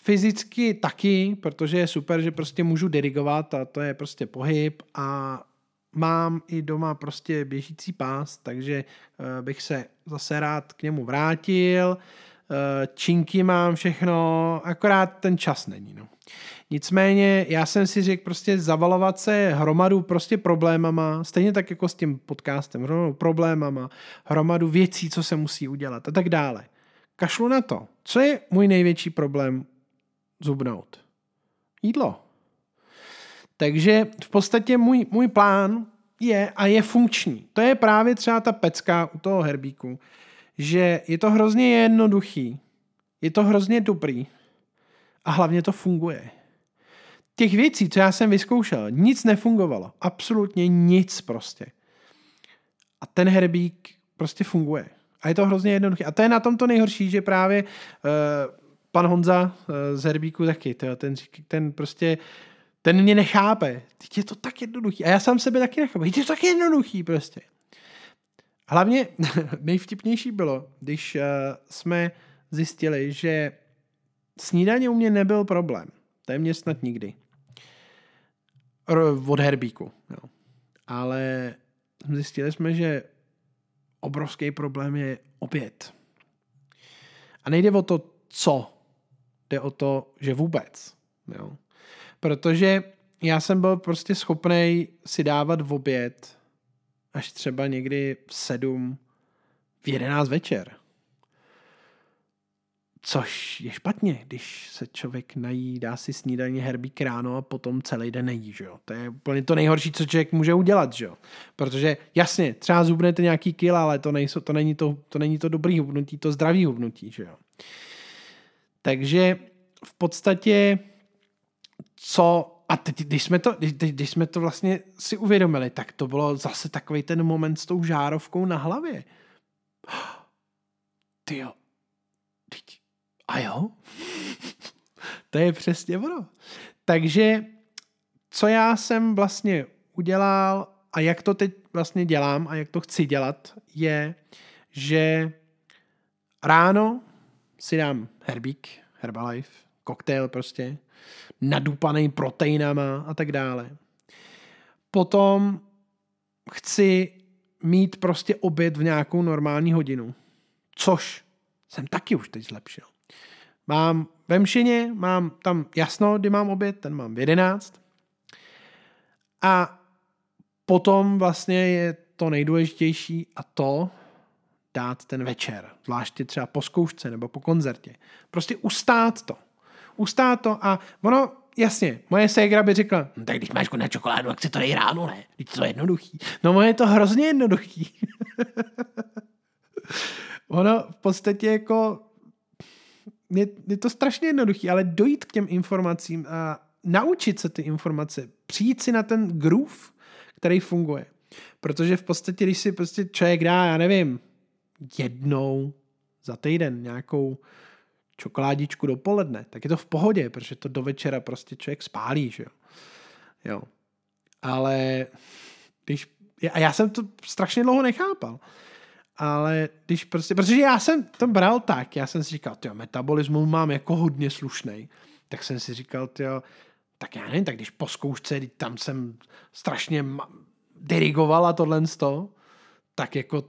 fyzicky taky, protože je super, že prostě můžu dirigovat a to je prostě pohyb a mám i doma prostě běžící pás, takže eh, bych se zase rád k němu vrátil. Eh, činky mám všechno, akorát ten čas není. No. Nicméně já jsem si řekl prostě zavalovat se hromadu prostě problémama, stejně tak jako s tím podcastem, hromadu problémama, hromadu věcí, co se musí udělat a tak dále. Kašlu na to. Co je můj největší problém zubnout? Jídlo. Takže v podstatě můj, můj plán je a je funkční. To je právě třeba ta pecka u toho herbíku, že je to hrozně jednoduchý, je to hrozně dobrý a hlavně to funguje. Těch věcí, co já jsem vyzkoušel, nic nefungovalo. Absolutně nic prostě. A ten herbík prostě funguje. A je to hrozně jednoduché. A to je na tom to nejhorší, že právě uh, pan Honza uh, z herbíku taky, tyjo, ten, ten prostě ten mě nechápe. Teď je to tak jednoduchý. A já sám sebe taky nechápu. Je to tak jednoduchý prostě. Hlavně nejvtipnější bylo, když uh, jsme zjistili, že snídaně u mě nebyl problém. Téměř snad nikdy. Od herbíku. Jo. Ale zjistili jsme, že obrovský problém je oběd. A nejde o to, co. Jde o to, že vůbec. Jo. Protože já jsem byl prostě schopný si dávat v oběd až třeba někdy v sedm, v jedenáct večer. Což je špatně, když se člověk nají, dá si snídaně herbík ráno a potom celý den nejí, že jo. To je úplně to nejhorší, co člověk může udělat, že jo. Protože jasně, třeba zubnete nějaký kila, ale to, nejsou, to, není to, to není to dobrý hubnutí, to zdravý hubnutí, že jo. Takže v podstatě, co a teď, když jsme, to, když, když jsme to vlastně si uvědomili, tak to bylo zase takový ten moment s tou žárovkou na hlavě. Ty jo. A jo? to je přesně ono. Takže co já jsem vlastně udělal a jak to teď vlastně dělám a jak to chci dělat, je, že ráno si dám herbík, Herbalife, koktejl prostě, nadupaný proteinama a tak dále. Potom chci mít prostě oběd v nějakou normální hodinu, což jsem taky už teď zlepšil. Mám ve Mšině, mám tam jasno, kdy mám oběd, ten mám v 11. A potom vlastně je to nejdůležitější a to dát ten večer, zvláště třeba po zkoušce nebo po koncertě. Prostě ustát to ustát to a ono, jasně, moje ségra by řekla, no, tak když máš na čokoládu, tak si to dej ráno, ne? Teď to je jednoduchý. No moje je to hrozně jednoduchý. ono v podstatě jako je, je to strašně jednoduchý, ale dojít k těm informacím a naučit se ty informace, přijít si na ten groove, který funguje. Protože v podstatě, když si prostě člověk dá, já nevím, jednou za týden nějakou čokoládičku dopoledne, tak je to v pohodě, protože to do večera prostě člověk spálí, že jo. jo. Ale když, a já jsem to strašně dlouho nechápal. ale když prostě, protože já jsem to bral tak, já jsem si říkal, jo, metabolismus mám jako hodně slušný, tak jsem si říkal, jo, tak já nevím, tak když po zkoušce, tam jsem strašně dirigoval a tohle to, tak jako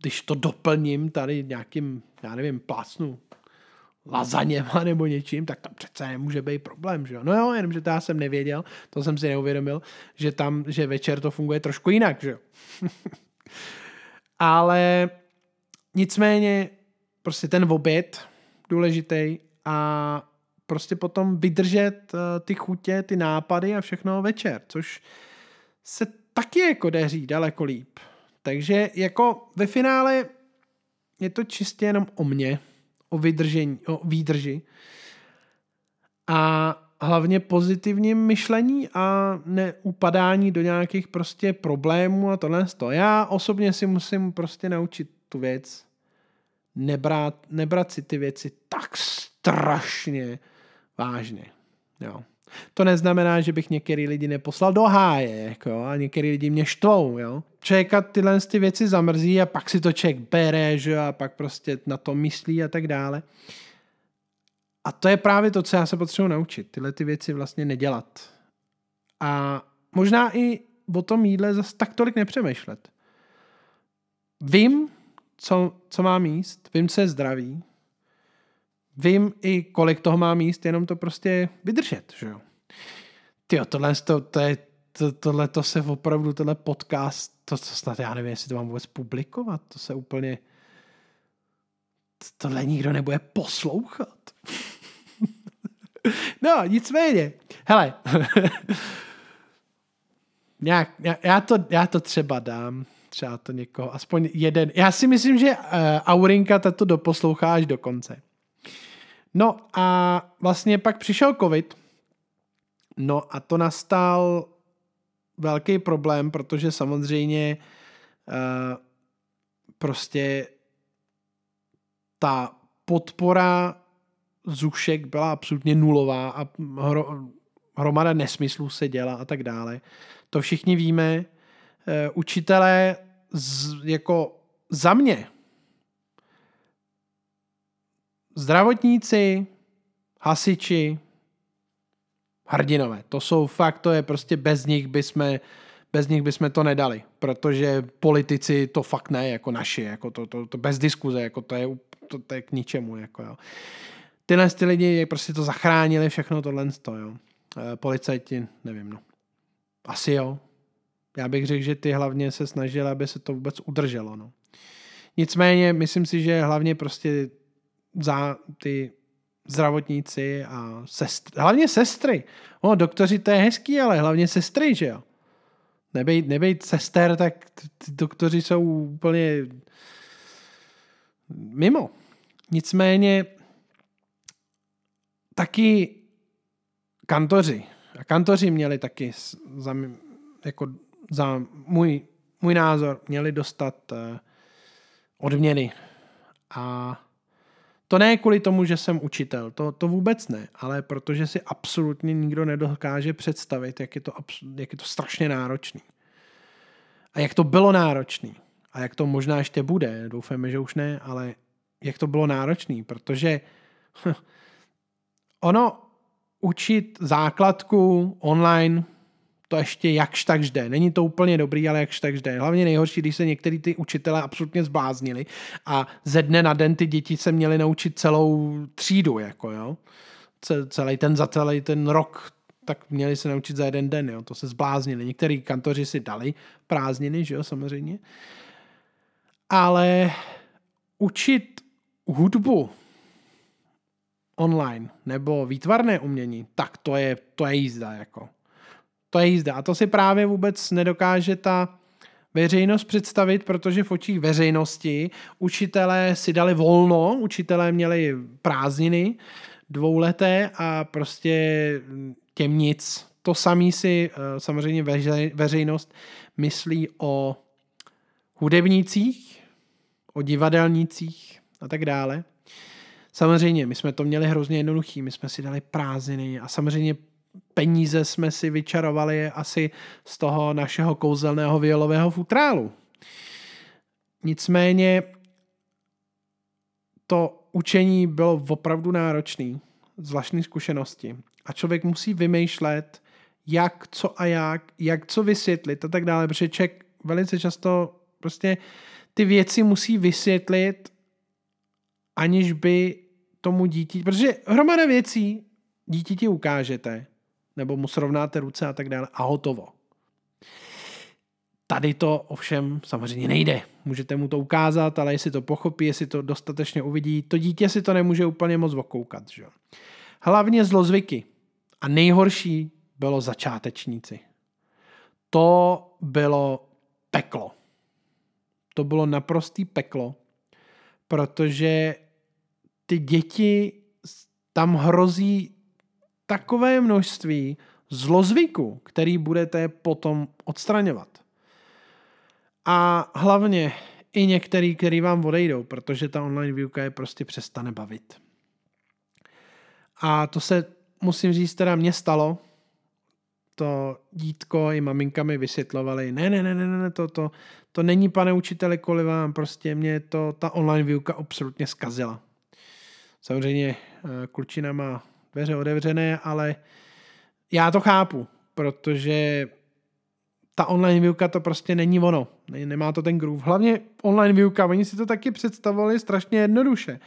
když to doplním tady nějakým, já nevím, plácnu lazaněma nebo něčím, tak tam přece nemůže být problém, že jo? No jo, jenomže to já jsem nevěděl, to jsem si neuvědomil, že tam, že večer to funguje trošku jinak, že jo? Ale nicméně prostě ten oběd důležitý a prostě potom vydržet uh, ty chutě, ty nápady a všechno večer, což se taky jako daří daleko líp. Takže jako ve finále je to čistě jenom o mě, o vydržení, o výdrži a hlavně pozitivním myšlení a neupadání do nějakých prostě problémů a tohle. Já osobně si musím prostě naučit tu věc, nebrat, nebrat si ty věci tak strašně vážně. Jo. To neznamená, že bych některý lidi neposlal do háje, jako, a některý lidi mě štvou, jo. Člověka tyhle ty věci zamrzí a pak si to člověk bere, že, a pak prostě na to myslí a tak dále. A to je právě to, co já se potřebuji naučit. Tyhle ty věci vlastně nedělat. A možná i o tom jídle zase tak tolik nepřemýšlet. Vím, co, co mám jíst, vím, co je zdravý, vím i kolik toho mám jíst, jenom to prostě vydržet, že jo. Tyjo, tohle, to, to je, to, tohle to se opravdu, tenhle podcast, to, to snad já nevím, jestli to mám vůbec publikovat, to se úplně, tohle nikdo nebude poslouchat. no, nicméně, hele, nějak, já, já, to, já to třeba dám, třeba to někoho, aspoň jeden. Já si myslím, že uh, Aurinka to doposlouchá až do konce. No a vlastně pak přišel covid, no a to nastal velký problém, protože samozřejmě uh, prostě ta podpora Zušek byla absolutně nulová a hro, hromada nesmyslů se děla a tak dále. To všichni víme. Uh, učitelé z, jako za mě zdravotníci, hasiči, hrdinové. To jsou fakt, to je prostě bez nich bychom, bez nich bychom to nedali, protože politici to fakt ne, jako naši, jako to, to, to bez diskuze, jako to je, to, to je k ničemu, jako jo. Tyhle ty lidi prostě to zachránili, všechno tohle, to, jo. E, policajti, nevím, no. Asi jo. Já bych řekl, že ty hlavně se snažili, aby se to vůbec udrželo, no. Nicméně, myslím si, že hlavně prostě za ty zdravotníci a sestry, hlavně sestry. O, doktoři to je hezký, ale hlavně sestry, že jo. Nebejt, nebejt sester, tak ty doktoři jsou úplně mimo. Nicméně taky kantoři. A kantoři měli taky za, jako za můj, můj názor měli dostat uh, odměny. A to ne kvůli tomu, že jsem učitel, to, to vůbec ne, ale protože si absolutně nikdo nedokáže představit, jak je to, jak je to strašně náročný. A jak to bylo náročný. A jak to možná ještě bude, doufáme, že už ne, ale jak to bylo náročný, protože ono učit základku online to ještě jakž tak jde. Není to úplně dobrý, ale jakž tak jde. Hlavně nejhorší, když se některý ty učitelé absolutně zbláznili a ze dne na den ty děti se měly naučit celou třídu, jako jo. Celý ten za celý ten rok tak měli se naučit za jeden den, jo. To se zbláznili. Některý kantoři si dali prázdniny, že jo, samozřejmě. Ale učit hudbu online nebo výtvarné umění, tak to je, to je jízda, jako. To je jízda. A to si právě vůbec nedokáže ta veřejnost představit, protože v očích veřejnosti učitelé si dali volno, učitelé měli prázdniny dvouleté a prostě těm nic. To samý si eh, samozřejmě veřejnost myslí o hudebnících, o divadelnících a tak dále. Samozřejmě, my jsme to měli hrozně jednoduchý, my jsme si dali prázdniny a samozřejmě peníze jsme si vyčarovali asi z toho našeho kouzelného violového futrálu. nicméně to učení bylo opravdu náročné, zvláštní zkušenosti. A člověk musí vymýšlet, jak, co a jak, jak co vysvětlit a tak dále, protože člověk velice často prostě ty věci musí vysvětlit, aniž by tomu dítě, protože hromada věcí dítěti ukážete, nebo mu srovnáte ruce a tak dále a hotovo. Tady to ovšem samozřejmě nejde. Můžete mu to ukázat, ale jestli to pochopí, jestli to dostatečně uvidí, to dítě si to nemůže úplně moc okoukat. Že? Hlavně zlozvyky. A nejhorší bylo začátečníci. To bylo peklo. To bylo naprostý peklo, protože ty děti tam hrozí takové množství zlozvyku, který budete potom odstraňovat. A hlavně i některý, který vám odejdou, protože ta online výuka je prostě přestane bavit. A to se, musím říct, teda mě stalo. To dítko i maminka mi vysvětlovali, ne, ne, ne, ne, ne, to, to, to není, pane učiteli, kvůli vám, prostě mě to, ta online výuka absolutně zkazila. Samozřejmě eh, klučina má dveře otevřené, ale já to chápu, protože ta online výuka to prostě není ono. Nemá to ten groove. Hlavně online výuka, oni si to taky představovali strašně jednoduše.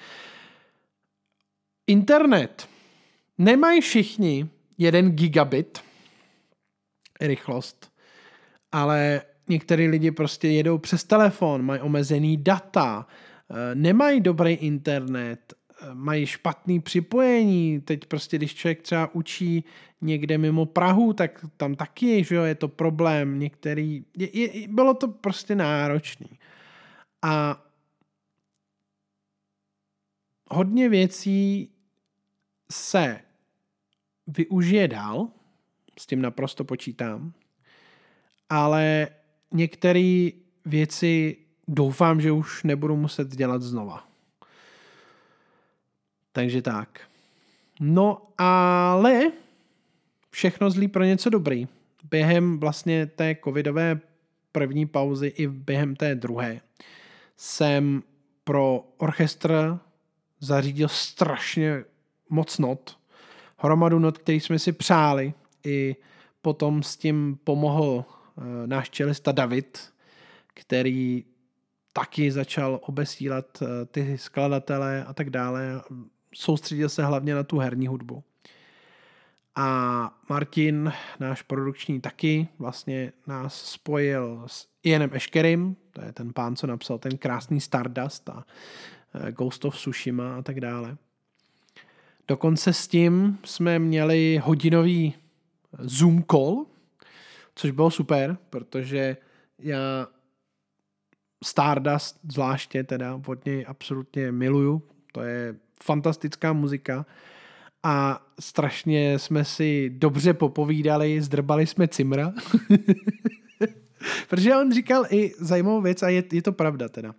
Internet. Nemají všichni jeden gigabit rychlost, ale některý lidi prostě jedou přes telefon, mají omezený data, eh, nemají dobrý internet, mají špatný připojení. Teď prostě, když člověk třeba učí někde mimo Prahu, tak tam taky že jo, je to problém. Některý, je, je, bylo to prostě náročný. A hodně věcí se využije dál, s tím naprosto počítám, ale některé věci doufám, že už nebudu muset dělat znova. Takže tak. No ale všechno zlý pro něco dobrý. Během vlastně té covidové první pauzy i během té druhé jsem pro orchestr zařídil strašně moc not. Hromadu not, který jsme si přáli. I potom s tím pomohl e, náš čelista David, který taky začal obesílat e, ty skladatele a tak dále. Soustředil se hlavně na tu herní hudbu. A Martin, náš produkční taky, vlastně nás spojil s Ianem Eškerim, to je ten pán, co napsal ten krásný Stardust a eh, Ghost of Tsushima a tak dále. Dokonce s tím jsme měli hodinový Zoom call, což bylo super, protože já Stardust zvláště teda od něj absolutně miluju. To je fantastická muzika a strašně jsme si dobře popovídali, zdrbali jsme Cimra. Protože on říkal i zajímavou věc a je, je to pravda teda.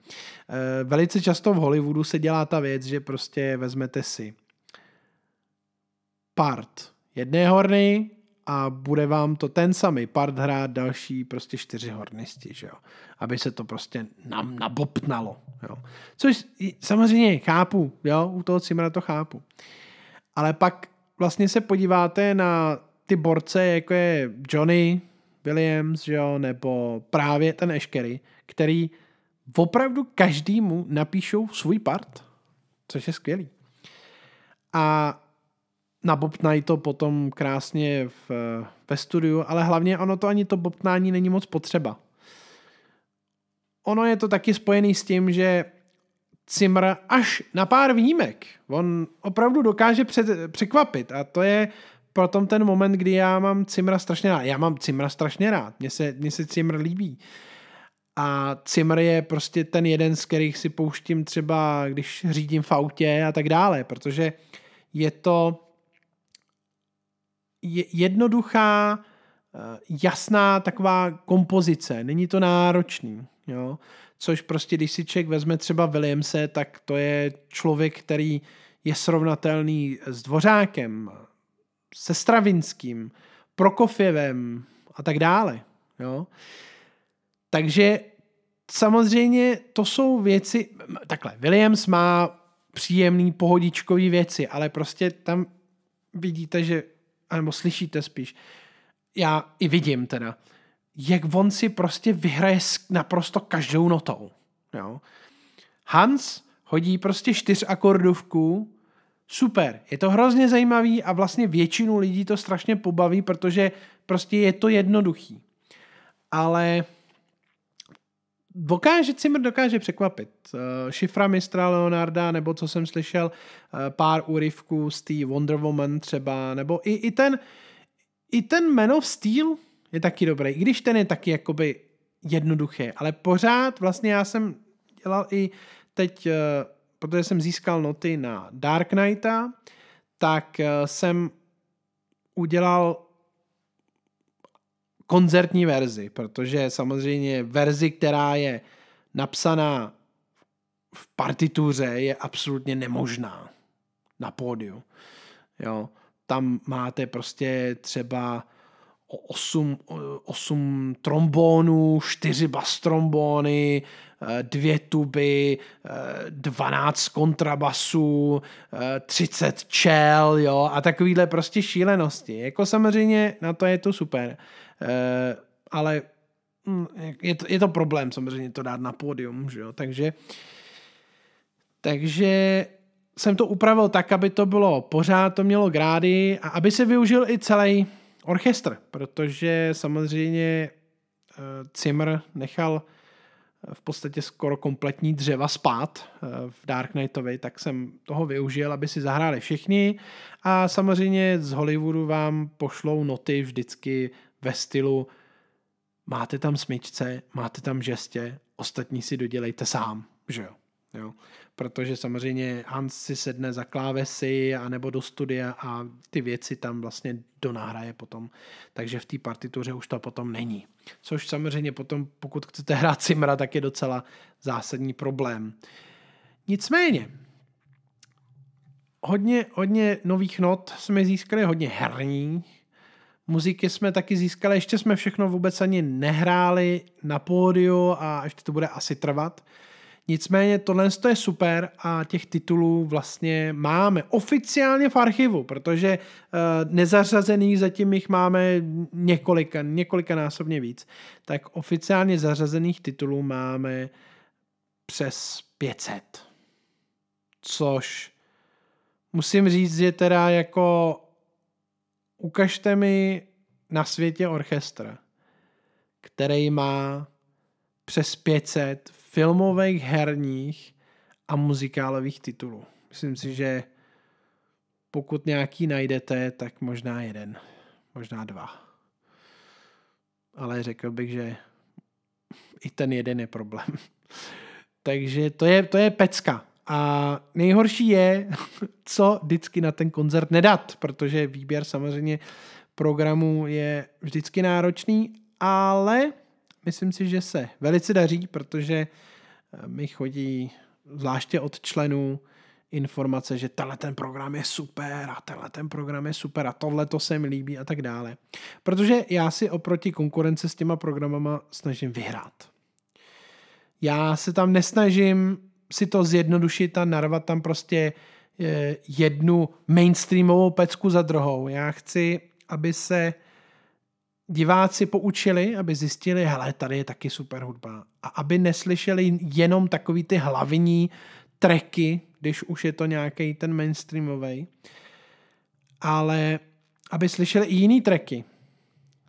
E, velice často v Hollywoodu se dělá ta věc, že prostě vezmete si part jedné horny a bude vám to ten samý part hrát další prostě čtyři hornisti, že jo. Aby se to prostě nám nabopnalo, jo. Což samozřejmě chápu, jo, u toho Cimra to chápu. Ale pak vlastně se podíváte na ty borce, jako je Johnny Williams, že jo, nebo právě ten Eškery, který opravdu každému napíšou svůj part, což je skvělý. A nabobtnají to potom krásně v, ve studiu, ale hlavně ono to ani to bobtnání není moc potřeba. Ono je to taky spojený s tím, že Cimr až na pár výjimek. On opravdu dokáže před, překvapit a to je potom ten moment, kdy já mám Cimra strašně rád. Já mám Cimra strašně rád. Mně se, mně se Cimr líbí. A Cimr je prostě ten jeden, z kterých si pouštím třeba, když řídím v autě a tak dále, protože je to jednoduchá, eh, jasná taková kompozice. Není to náročný. Jo? což prostě, když si člověk vezme třeba Williamse, tak to je člověk, který je srovnatelný s Dvořákem, se Stravinským, Prokofěvem a tak dále. Jo? Takže samozřejmě to jsou věci, takhle, Williams má příjemný, pohodičkový věci, ale prostě tam vidíte, že, nebo slyšíte spíš, já i vidím teda, jak on si prostě vyhraje naprosto každou notou. Jo. Hans hodí prostě čtyř akordovku, super, je to hrozně zajímavý a vlastně většinu lidí to strašně pobaví, protože prostě je to jednoduchý. Ale dokáže, Zimmer dokáže překvapit. Eh, šifra mistra Leonarda, nebo co jsem slyšel, eh, pár úryvků z té Wonder Woman třeba, nebo i, i ten i ten Man of Steel je taky dobrý, i když ten je taky jakoby jednoduchý, ale pořád vlastně já jsem dělal i teď, eh, protože jsem získal noty na Dark Knighta, tak jsem udělal koncertní verzi, protože samozřejmě verzi, která je napsaná v partituře, je absolutně nemožná na pódiu. Jo. Tam máte prostě třeba 8, 8 trombónů, 4 bas trombóny, dvě tuby, 12 kontrabasů, 30 čel, jo, a takovýhle prostě šílenosti. Jako samozřejmě na to je to super. Eh, ale hm, je to, je to problém samozřejmě to dát na pódium, že jo? takže takže jsem to upravil tak, aby to bylo pořád, to mělo grády a aby se využil i celý orchestr, protože samozřejmě uh, Zimmer nechal v podstatě skoro kompletní dřeva spát v Dark Knightovi, tak jsem toho využil, aby si zahráli všichni a samozřejmě z Hollywoodu vám pošlou noty vždycky ve stylu máte tam smyčce, máte tam žestě, ostatní si dodělejte sám, že jo. jo. Protože samozřejmě Hans si sedne za klávesy a nebo do studia a ty věci tam vlastně donáhraje potom. Takže v té partituře už to potom není. Což samozřejmě potom, pokud chcete hrát Cimra, tak je docela zásadní problém. Nicméně, hodně, hodně nových not jsme získali, hodně herních, Muziky jsme taky získali, ještě jsme všechno vůbec ani nehráli na pódiu a ještě to bude asi trvat. Nicméně tohle je super a těch titulů vlastně máme oficiálně v archivu, protože uh, nezařazených zatím jich máme několika, několika násobně víc. Tak oficiálně zařazených titulů máme přes 500. Což musím říct, že teda jako ukažte mi na světě orchestr, který má přes 500 filmových, herních a muzikálových titulů. Myslím si, že pokud nějaký najdete, tak možná jeden, možná dva. Ale řekl bych, že i ten jeden je problém. Takže to je, to je pecka. A nejhorší je, co vždycky na ten koncert nedat, protože výběr samozřejmě programu je vždycky náročný, ale myslím si, že se velice daří, protože eh, mi chodí zvláště od členů informace, že tenhle ten program je super a tenhle ten program je super a tohle to se mi líbí a tak dále. Protože já si oproti konkurence s těma programama snažím vyhrát. Já se tam nesnažím si to zjednodušit a narvat tam prostě eh, jednu mainstreamovou pecku za druhou. Já chci, aby se diváci poučili, aby zjistili, hele, tady je taky super hudba. A aby neslyšeli jenom takový ty hlavní treky, když už je to nějaký ten mainstreamový, ale aby slyšeli i jiný treky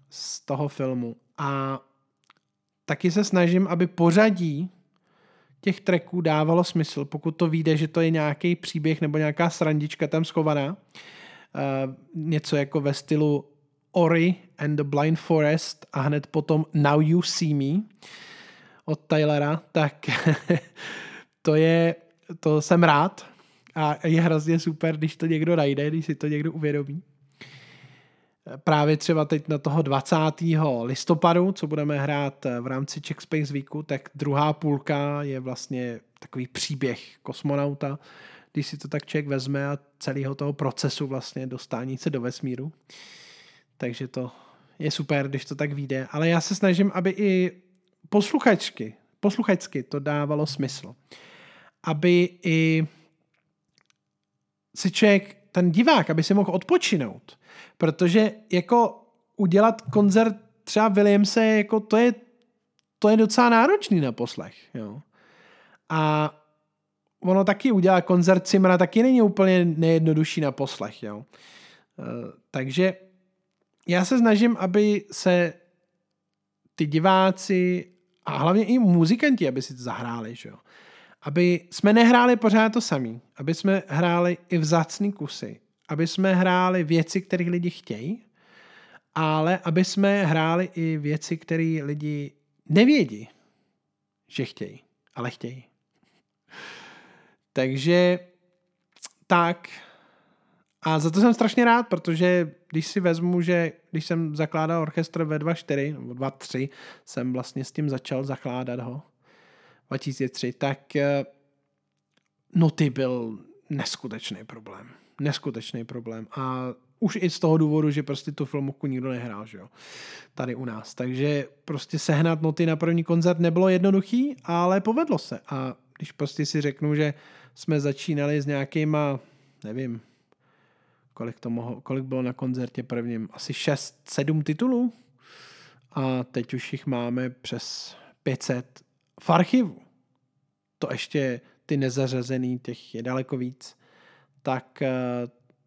z toho filmu. A taky se snažím, aby pořadí těch tracků dávalo smysl, pokud to vyjde, že to je nějaký příběh nebo nějaká srandička tam schovaná. Uh, něco jako ve stylu Ori and the Blind Forest a hned potom Now You See Me od Tylera, tak to je, to jsem rád a je hrozně super, když to někdo najde, když si to někdo uvědomí právě třeba teď na toho 20. listopadu, co budeme hrát v rámci Czech Space Weeku, tak druhá půlka je vlastně takový příběh kosmonauta, když si to tak člověk vezme a celého toho procesu vlastně dostání se do vesmíru. Takže to je super, když to tak vyjde. Ale já se snažím, aby i posluchačky posluchačsky to dávalo smysl. Aby i si člověk, ten divák, aby si mohl odpočinout. Protože jako udělat koncert třeba Williamse, jako to je, to je docela náročný na poslech. Jo. A ono taky udělat koncert Cimra taky není úplně nejjednodušší na poslech. Jo. E, takže já se snažím, aby se ty diváci a hlavně i muzikanti, aby si to zahráli, že jo. Aby jsme nehráli pořád to samý, aby jsme hráli i vzácný kusy, aby jsme hráli věci, které lidi chtějí, ale aby jsme hráli i věci, které lidi nevědí, že chtějí, ale chtějí. Takže tak. A za to jsem strašně rád, protože když si vezmu, že když jsem zakládal orchestr ve 2.4 nebo 2.3, jsem vlastně s tím začal zakládat ho 2003, tak eh, noty byl neskutečný problém. Neskutečný problém. A už i z toho důvodu, že prostě tu filmovku nikdo nehrál, že jo, tady u nás. Takže prostě sehnat noty na první koncert nebylo jednoduchý, ale povedlo se. A když prostě si řeknu, že jsme začínali s nějakýma, nevím, kolik, to mohlo, kolik bylo na koncertě prvním, asi 6-7 titulů a teď už jich máme přes 500 v archivu. To ještě ty nezařazený, těch je daleko víc. Tak eh,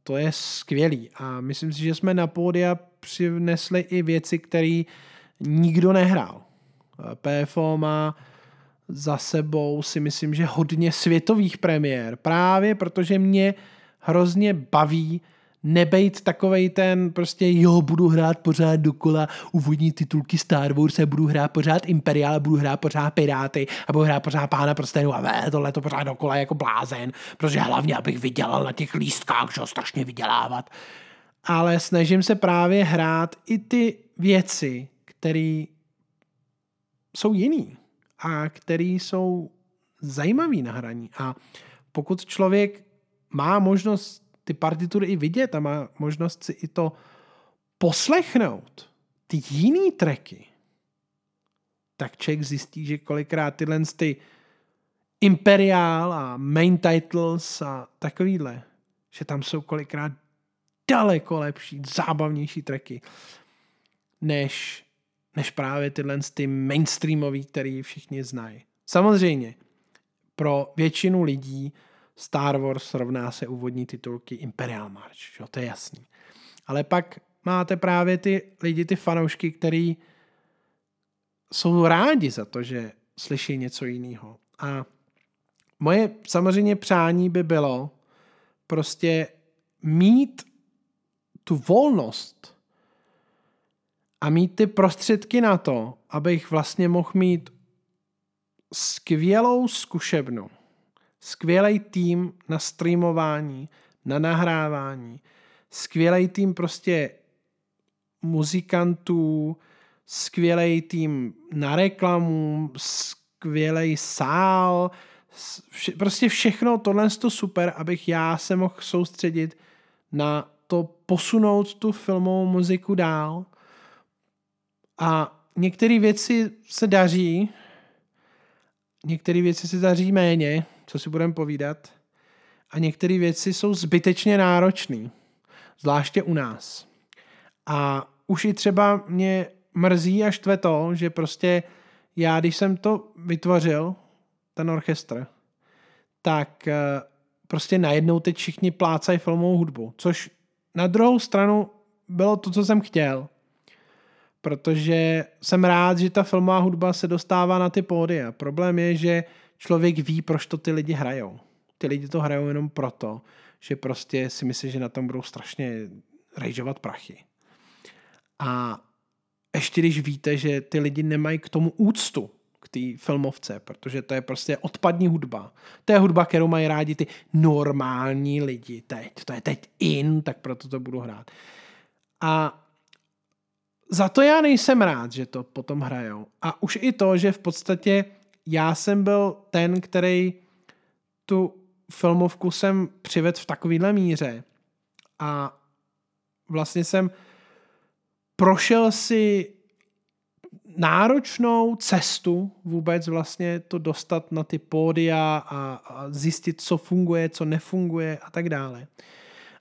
to je skvělý a myslím si, že jsme na pódia přinesli i věci, které nikdo nehrál. Eh, PFO má za sebou si myslím, že hodně světových premiér, právě protože mě hrozně baví nebejt takovej ten prostě jo, budu hrát pořád dokola úvodní titulky Star Wars a budu hrát pořád Imperial, budu hrát pořád Piráty a budu hrát pořád Pána prstenů a vé, tohle to pořád dokola jako blázen, protože hlavně abych vydělal na těch lístkách, že strašně vydělávat. Ale snažím se právě hrát i ty věci, které jsou jiný a které jsou zajímavý na hraní. A pokud člověk má možnost ty partitury i vidět a má možnost si i to poslechnout, ty jiný tracky, tak člověk zjistí, že kolikrát tyhle ty Imperial a main titles a takovýhle, že tam jsou kolikrát daleko lepší, zábavnější tracky, než, než právě tyhle ty mainstreamový, který všichni znají. Samozřejmě, pro většinu lidí Star Wars rovná se úvodní titulky Imperial March, jo, to je jasný. Ale pak máte právě ty lidi, ty fanoušky, který jsou rádi za to, že slyší něco jiného. A moje samozřejmě přání by bylo prostě mít tu volnost a mít ty prostředky na to, abych vlastně mohl mít skvělou zkušebnu skvělý tým na streamování, na nahrávání, skvělý tým prostě muzikantů, skvělý tým na reklamu, skvělý sál, vše, prostě všechno tohle je to super, abych já se mohl soustředit na to posunout tu filmovou muziku dál. A některé věci se daří, některé věci se daří méně, co si budeme povídat. A některé věci jsou zbytečně náročné, zvláště u nás. A už i třeba mě mrzí a štve to, že prostě já, když jsem to vytvořil, ten orchestr, tak eh, prostě najednou teď všichni plácají filmovou hudbu, což na druhou stranu bylo to, co jsem chtěl. Protože jsem rád, že ta filmová hudba se dostává na ty pódia. Problém je, že člověk ví, proč to ty lidi hrajou. Ty lidi to hrajou jenom proto, že prostě si myslí, že na tom budou strašně rejžovat prachy. A ještě když víte, že ty lidi nemají k tomu úctu, k té filmovce, protože to je prostě odpadní hudba. To je hudba, kterou mají rádi ty normální lidi teď. To je teď in, tak proto to budu hrát. A za to já nejsem rád, že to potom hrajou. A už i to, že v podstatě já jsem byl ten, který tu filmovku jsem přivedl v takovýhle míře a vlastně jsem prošel si náročnou cestu vůbec vlastně to dostat na ty pódia a, a zjistit, co funguje, co nefunguje a tak dále.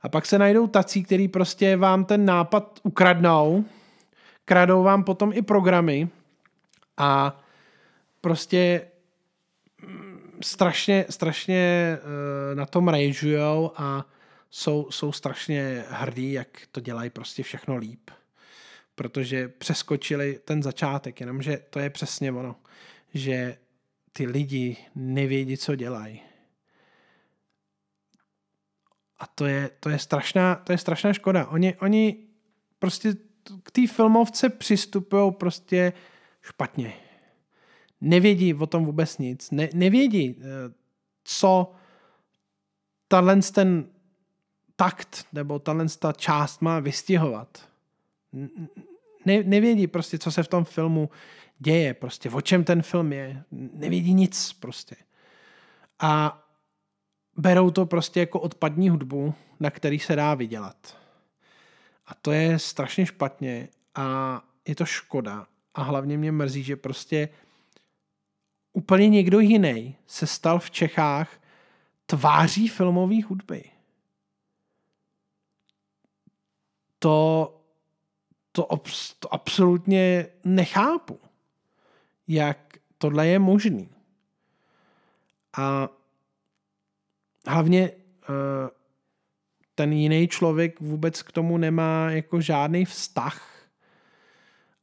A pak se najdou tací, který prostě vám ten nápad ukradnou, kradou vám potom i programy a prostě mm, strašně, strašně eh, na tom rageujou a jsou, jsou strašně hrdí, jak to dělají prostě všechno líp. Protože přeskočili ten začátek, jenomže to je přesně ono, že ty lidi nevědí, co dělají. A to je, to je, strašná, to je strašná škoda. Oni, oni prostě k té filmovce přistupují prostě špatně. Nevědí o tom vůbec nic. Ne, nevědí, eh, co tahle ten takt nebo tahle ta část má vystihovat. Ne, nevědí prostě, co se v tom filmu děje, prostě o čem ten film je. Nevědí nic prostě. A berou to prostě jako odpadní hudbu, na který se dá vydělat. A to je strašně špatně a je to škoda. A hlavně mě mrzí, že prostě úplně někdo jiný se stal v Čechách tváří filmové hudby. To, to, to absolutně nechápu, jak tohle je možný. A hlavně eh, ten jiný člověk vůbec k tomu nemá jako žádný vztah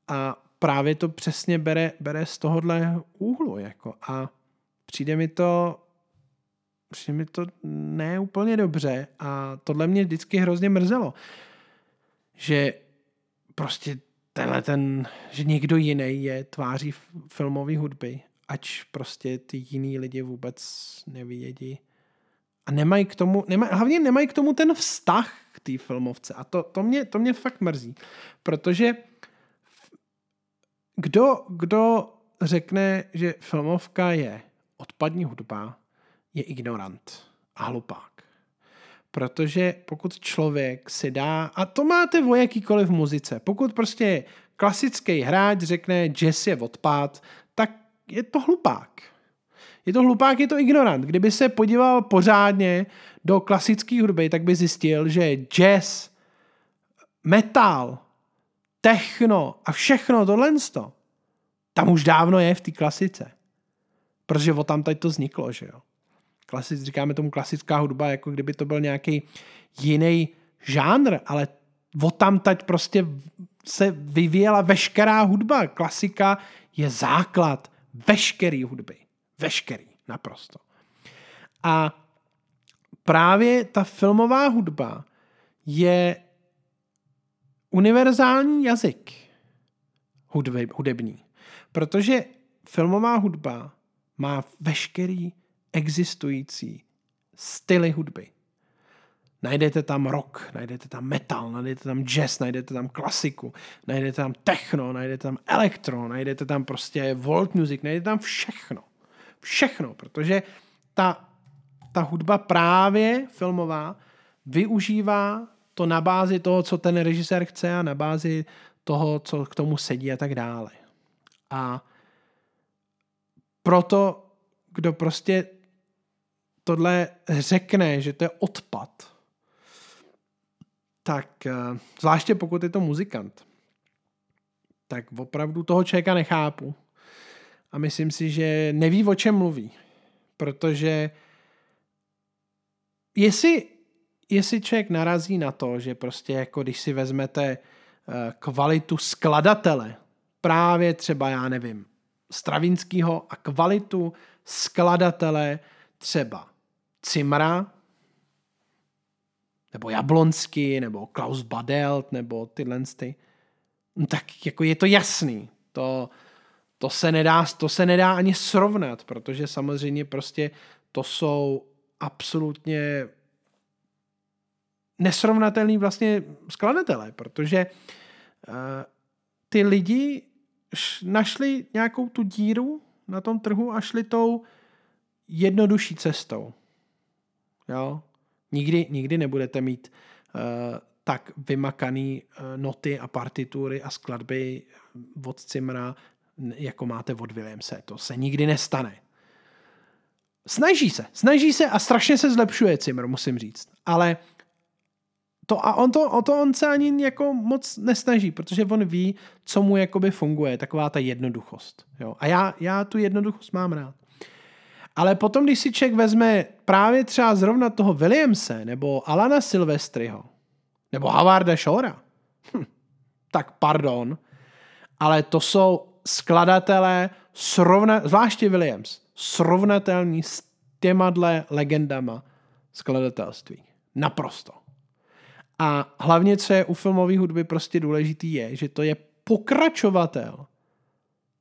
a právě to přesně bere, bere z tohohle úhlu jako a přijde mi to přijde mi to ne úplně dobře a tohle mě vždycky hrozně mrzelo, že prostě tenhle ten, že někdo jiný je tváří filmové hudby, ač prostě ty jiný lidi vůbec nevědí a nemají k tomu, nemaj, hlavně nemají k tomu ten vztah k té filmovce. A to, to, mě, to mě fakt mrzí. Protože kdo, kdo řekne, že filmovka je odpadní hudba, je ignorant a hlupák. Protože pokud člověk si dá, a to máte o jakýkoliv muzice, pokud prostě klasický hráč řekne jazz je odpad, tak je to hlupák. Je to hlupák, je to ignorant. Kdyby se podíval pořádně do klasické hudby, tak by zjistil, že jazz, metal, techno a všechno tohle tam už dávno je v té klasice. Protože o tam tady to vzniklo, že jo. Klasic, říkáme tomu klasická hudba, jako kdyby to byl nějaký jiný žánr, ale o tam teď prostě se vyvíjela veškerá hudba. Klasika je základ veškeré hudby. Veškerý, naprosto. A právě ta filmová hudba je univerzální jazyk hudby, hudební. Protože filmová hudba má veškerý existující styly hudby. Najdete tam rock, najdete tam metal, najdete tam jazz, najdete tam klasiku, najdete tam techno, najdete tam elektro, najdete tam prostě world music, najdete tam všechno. Všechno, protože ta, ta hudba právě filmová využívá to na bázi toho, co ten režisér chce a na bázi toho, co k tomu sedí a tak dále. A proto, kdo prostě tohle řekne, že to je odpad, tak eh, zvláště pokud je to muzikant, tak opravdu toho člověka nechápu a myslím si, že neví, o čem mluví. Protože jestli, jestli člověk narazí na to, že prostě jako když si vezmete eh, kvalitu skladatele, právě třeba, já nevím, Stravinského a kvalitu skladatele třeba Cimra, nebo Jablonsky, nebo Klaus Badelt, nebo tyhle ty, no tak jako je to jasný. To, to se nedá, to se nedá ani srovnat, protože samozřejmě prostě to jsou absolutně nesrovnatelný vlastně skladatelé, protože uh, ty lidi našli nějakou tu díru na tom trhu a šli tou jednodušší cestou. Jo? Nikdy, nikdy nebudete mít uh, tak vymakaný uh, noty a partitury a skladby od Cimra jako máte od Williamse. To se nikdy nestane. Snaží se, snaží se a strašně se zlepšuje Cimr, musím říct. Ale to a on to, o to on se ani jako moc nesnaží, protože on ví, co mu jakoby funguje, taková ta jednoduchost. Jo? A já, já tu jednoduchost mám rád. Ale potom, když si člověk vezme právě třeba zrovna toho Williamse, nebo Alana Silvestryho, nebo Havarda Shora, hm, tak pardon, ale to jsou skladatelé, srovna, zvláště Williams, srovnatelní s těma legendama skladatelství. Naprosto. A hlavně, co je u filmové hudby prostě důležitý, je, že to je pokračovatel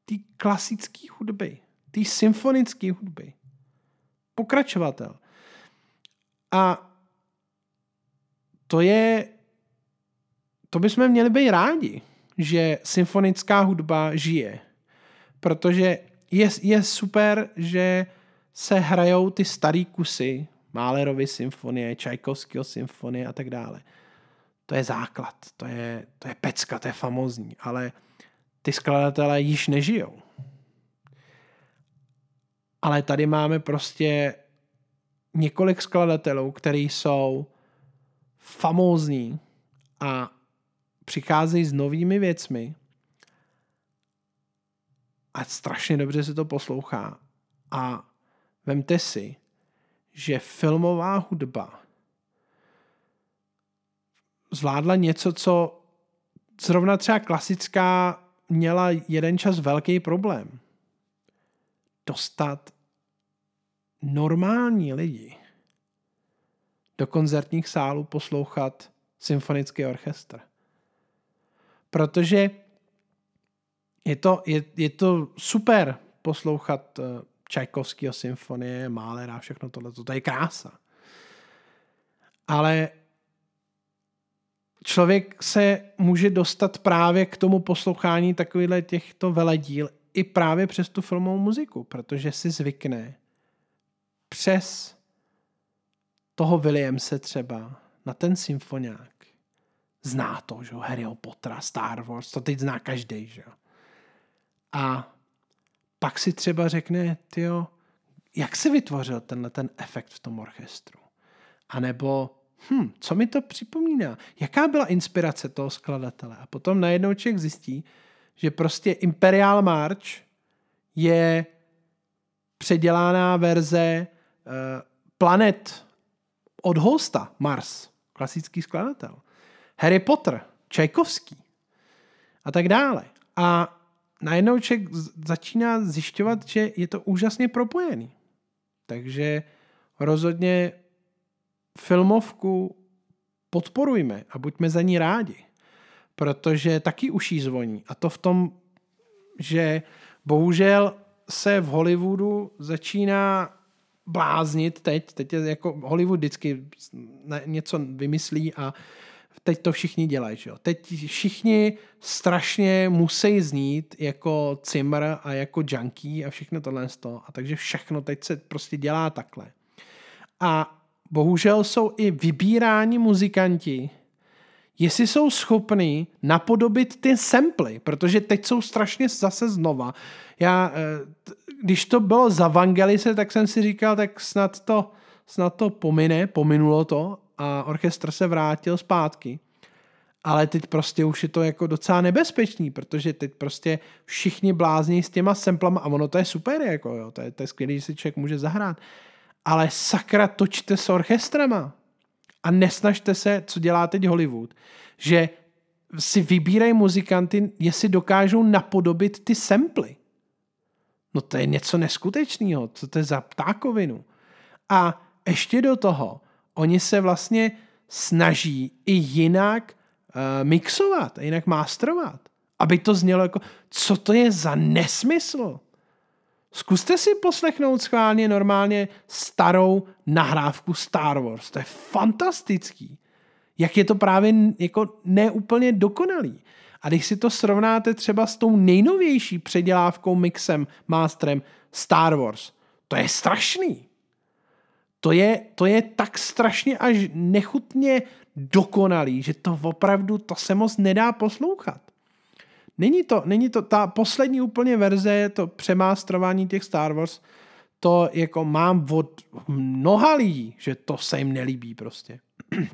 té klasické hudby, té symfonické hudby. Pokračovatel. A to je, to bychom měli být rádi, že symfonická hudba žije. Protože je, je super, že se hrajou ty starý kusy, Málerovy symfonie, Čajkovského symfonie a tak dále to je základ, to je, to je pecka, to je famozní, ale ty skladatelé již nežijou. Ale tady máme prostě několik skladatelů, kteří jsou famózní a přicházejí s novými věcmi a strašně dobře se to poslouchá. A vemte si, že filmová hudba zvládla něco, co zrovna třeba klasická měla jeden čas velký problém. Dostat normální lidi do koncertních sálů poslouchat symfonický orchestr. Protože je to, je, je to super poslouchat uh, Čajkovského symfonie, Málera všechno tohle. To je krása. Ale člověk se může dostat právě k tomu poslouchání takovýchhle těchto veledíl i právě přes tu filmovou muziku, protože si zvykne přes toho Williamse třeba na ten symfoniák. Zná to, že jo, Harryho Pottera, Star Wars, to teď zná každý, že jo. A pak si třeba řekne, tyjo, jak se vytvořil tenhle ten efekt v tom orchestru? A nebo hm, co mi to připomíná? Jaká byla inspirace toho skladatele? A potom najednou člověk zjistí, že prostě Imperial March je předělaná verze uh, Planet od Hosta, Mars, klasický skladatel. Harry Potter, Čajkovský a tak dále. A najednou člověk začíná zjišťovat, že je to úžasně propojený. Takže rozhodně filmovku podporujme a buďme za ní rádi, protože taky uší zvoní. A to v tom, že bohužel se v Hollywoodu začíná bláznit teď, teď je jako Hollywood vždycky něco vymyslí a teď to všichni dělají. Že jo? Teď všichni strašně musí znít jako cimr a jako junkie a všechno tohle z toho. A takže všechno teď se prostě dělá takhle. A bohužel jsou i vybíráni muzikanti, jestli jsou schopní napodobit ty samply, protože teď jsou strašně zase znova. Já, eh, když to bylo za Vangelise, tak jsem si říkal, tak snad to, snad to pomine, pominulo to a orchestr se vrátil zpátky. Ale teď prostě už je to jako docela nebezpečný, protože teď prostě všichni blázní s těma samplama a ono to je super, jako jo, to je, to je skvělé, že si člověk může zahrát ale sakra točte s orchestrama a nesnažte se, co dělá teď Hollywood, že si vybírají muzikanty, jestli dokážou napodobit ty samply. No to je něco neskutečného, co to je za ptákovinu. A ještě do toho, oni se vlastně snaží i jinak uh, mixovat, jinak masterovat, aby to znělo jako, co to je za nesmysl. Zkuste si poslechnout schválně normálně starou nahrávku Star Wars. To je fantastický. Jak je to právě jako neúplně dokonalý. A když si to srovnáte třeba s tou nejnovější předělávkou, mixem, masterem Star Wars, to je strašný. To je, to je tak strašně až nechutně dokonalý, že to opravdu, to se moc nedá poslouchat. Není to, není to, ta poslední úplně verze, to přemástrování těch Star Wars, to jako mám od mnoha lidí, že to se jim nelíbí prostě.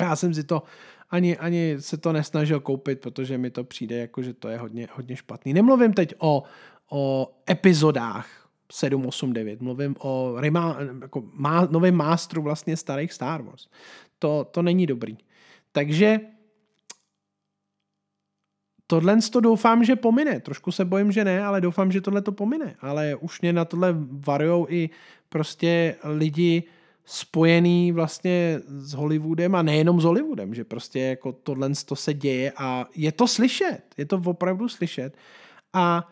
Já jsem si to ani, ani se to nesnažil koupit, protože mi to přijde jako, že to je hodně, hodně špatný. Nemluvím teď o, o epizodách 7, 8, 9. Mluvím o rema, jako má, novém mástru vlastně starých Star Wars. To, to není dobrý. Takže tohle to doufám, že pomine. Trošku se bojím, že ne, ale doufám, že tohle to pomine. Ale už mě na tohle varujou i prostě lidi spojený vlastně s Hollywoodem a nejenom s Hollywoodem, že prostě jako tohle to se děje a je to slyšet, je to opravdu slyšet. A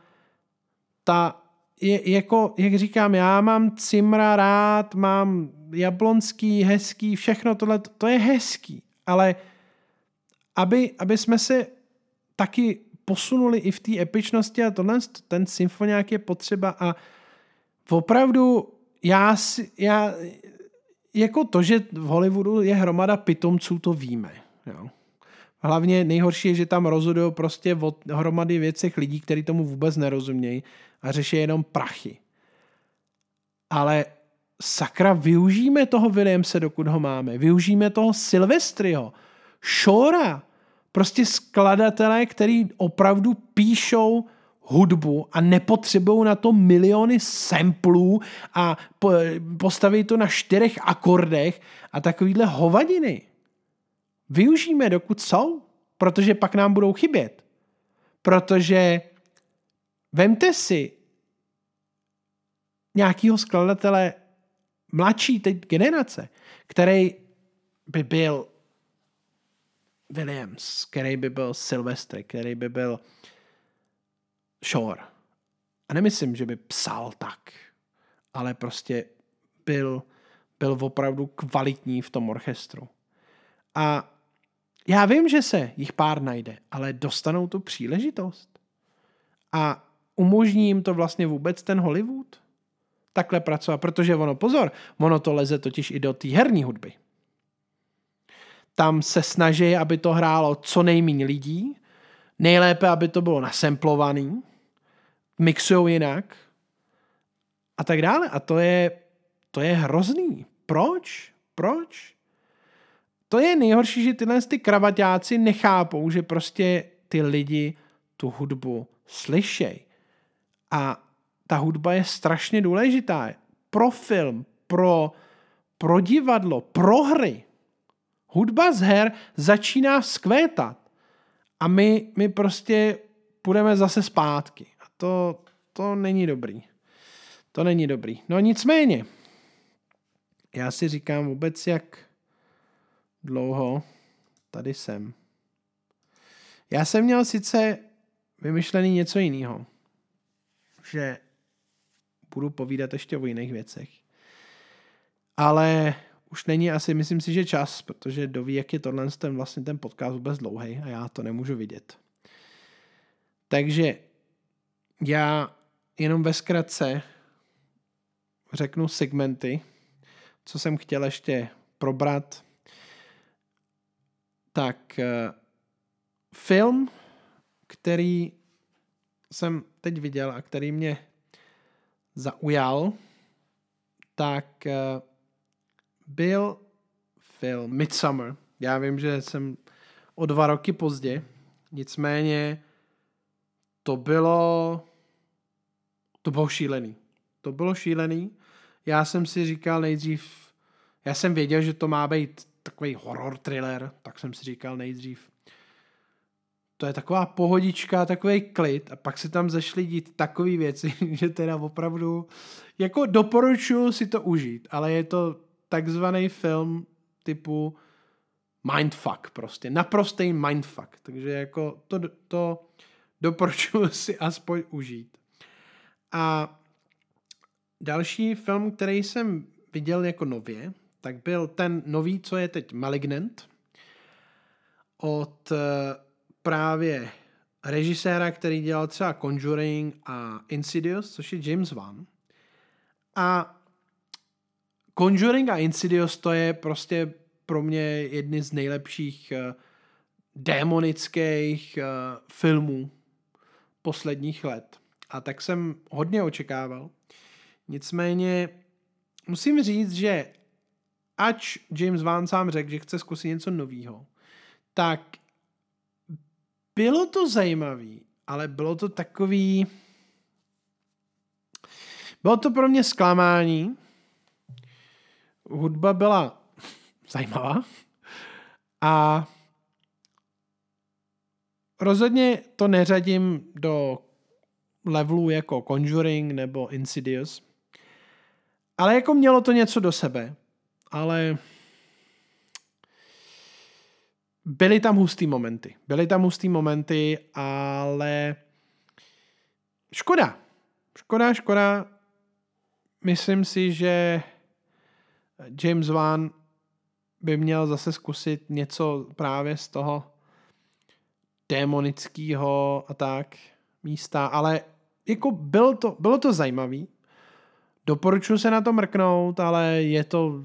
ta, je, jako, jak říkám, já mám Cimra rád, mám Jablonský, hezký, všechno tohle, to je hezký, ale aby, aby jsme se taky posunuli i v té epičnosti a tohle, ten symfoniák je potřeba a opravdu já, já jako to, že v Hollywoodu je hromada pitomců, to víme. Jo. Hlavně nejhorší je, že tam rozhodují prostě o hromady věcech lidí, kteří tomu vůbec nerozumějí a řeší jenom prachy. Ale sakra, využijeme toho Williamse, dokud ho máme. Využijeme toho Silvestriho, Shora, prostě skladatelé, který opravdu píšou hudbu a nepotřebují na to miliony samplů a postaví to na čtyřech akordech a takovýhle hovadiny. Využijeme, dokud jsou, protože pak nám budou chybět. Protože vemte si nějakého skladatele mladší teď generace, který by byl Williams, který by byl Silvestri, který by byl Shore. A nemyslím, že by psal tak, ale prostě byl, byl opravdu kvalitní v tom orchestru. A já vím, že se jich pár najde, ale dostanou tu příležitost. A umožní jim to vlastně vůbec ten Hollywood takhle pracovat, protože ono, pozor, ono to leze totiž i do té herní hudby. Tam se snaží, aby to hrálo co nejméně lidí, nejlépe, aby to bylo nasemplovaný, mixujou jinak a tak dále. A to je, to je hrozný. Proč? Proč? To je nejhorší, že tyhle ty kravaťáci nechápou, že prostě ty lidi tu hudbu slyšej. A ta hudba je strašně důležitá. Pro film, pro, pro divadlo, pro hry. Hudba z her začíná vzkvétat. A my, my prostě půjdeme zase zpátky to, to není dobrý. To není dobrý. No nicméně, já si říkám vůbec, jak dlouho tady jsem. Já jsem měl sice vymyšlený něco jiného, že budu povídat ještě o jiných věcech. Ale už není asi, myslím si, že čas, protože doví, jak je tohle ten vlastně ten podcast vůbec dlouhý a já to nemůžu vidět. Takže já jenom ve zkratce řeknu segmenty, co jsem chtěl ještě probrat. Tak eh, film, který jsem teď viděl a který mě zaujal, tak eh, byl film Midsummer. Já vím, že jsem o dva roky pozdě, nicméně to bylo to bylo šílený. To bylo šílený. Já jsem si říkal nejdřív, já jsem věděl, že to má být takový horror thriller, tak jsem si říkal nejdřív, to je taková pohodička, takový klid a pak se tam zašli dít takové věci, že teda opravdu, jako doporučuji si to užít, ale je to takzvaný film typu mindfuck prostě, naprostý mindfuck, takže jako to, to doporučuji si aspoň užít. A další film, který jsem viděl jako nově, tak byl ten nový, co je teď Malignant, od eh, právě režiséra, který dělal třeba Conjuring a Insidious, což je James Wan. A Conjuring a Insidious to je prostě pro mě jedny z nejlepších uh, démonických uh, filmů posledních let. A tak jsem hodně očekával. Nicméně musím říct, že ač James Wan sám řekl, že chce zkusit něco nového, tak bylo to zajímavý, ale bylo to takový... Bylo to pro mě zklamání. Hudba byla zajímavá. A rozhodně to neřadím do levelu jako Conjuring nebo Insidious. Ale jako mělo to něco do sebe. Ale byly tam hustý momenty. Byly tam hustý momenty, ale škoda. Škoda, škoda. Myslím si, že James Wan by měl zase zkusit něco právě z toho démonického a tak místa, ale jako bylo to, bylo to zajímavý. Doporučuji se na to mrknout, ale je to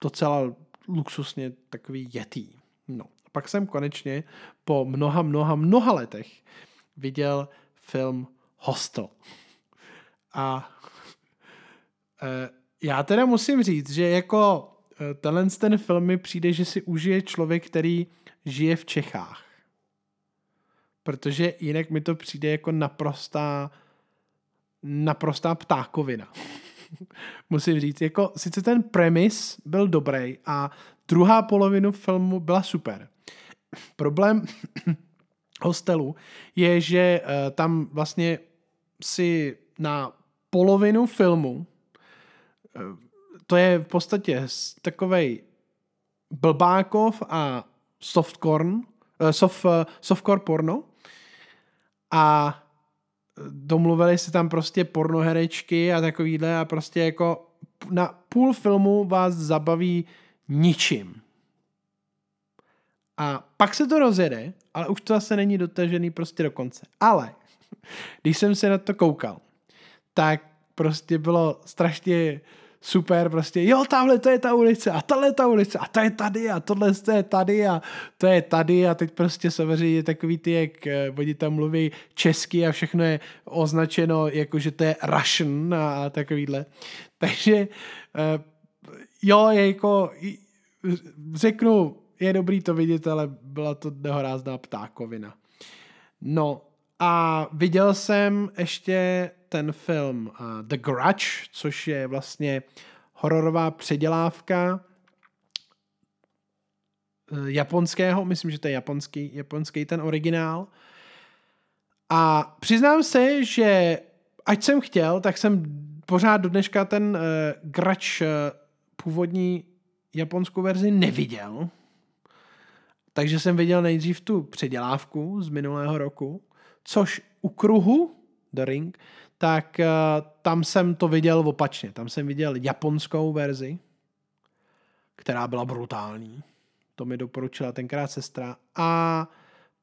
docela luxusně takový jetý. No. Pak jsem konečně po mnoha, mnoha, mnoha letech viděl film Hostel. A e, já teda musím říct, že jako e, tenhle ten film mi přijde, že si užije člověk, který žije v Čechách. Protože jinak mi to přijde jako naprostá naprostá ptákovina. Musím říct, jako sice ten premis byl dobrý a druhá polovinu filmu byla super. Problém hostelu je, že uh, tam vlastně si na polovinu filmu to je v podstatě takovej blbákov a softcorn, soft, uh, softcore porno a domluvili si tam prostě pornoherečky a takovýhle a prostě jako na půl filmu vás zabaví ničím. A pak se to rozjede, ale už to zase není dotažený prostě do konce. Ale když jsem se na to koukal, tak prostě bylo strašně super, prostě jo, tamhle to je ta ulice a tahle ta ulice a to je tady a tohle to je tady a to je tady a teď prostě samozřejmě takový ty, jak eh, oni tam mluví česky a všechno je označeno jako, že to je Russian a takovýhle. Takže eh, jo, je jako řeknu, je dobrý to vidět, ale byla to nehorázná ptákovina. No a viděl jsem ještě ten film uh, The Grudge, což je vlastně hororová předělávka uh, japonského, myslím, že to je japonský, japonský ten originál. A přiznám se, že ať jsem chtěl, tak jsem pořád do dneška ten uh, Grudge uh, původní japonskou verzi neviděl. Takže jsem viděl nejdřív tu předělávku z minulého roku, což u kruhu The Ring tak uh, tam jsem to viděl opačně. Tam jsem viděl japonskou verzi, která byla brutální. To mi doporučila tenkrát sestra. A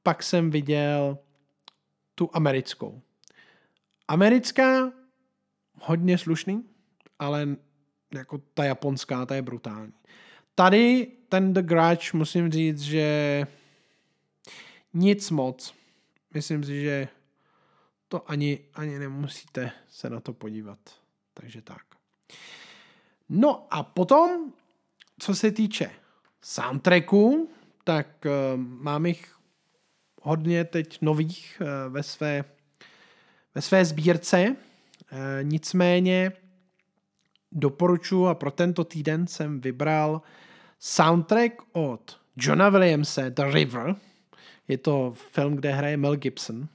pak jsem viděl tu americkou. Americká hodně slušný, ale jako ta japonská, ta je brutální. Tady ten The Grudge musím říct, že nic moc. Myslím si, že to ani, ani nemusíte se na to podívat. Takže tak. No a potom, co se týče soundtracku, tak uh, mám jich hodně teď nových uh, ve své, ve své sbírce. Uh, nicméně doporučuji a pro tento týden jsem vybral soundtrack od Johna Williamse, The River. Je to film, kde hraje Mel Gibson.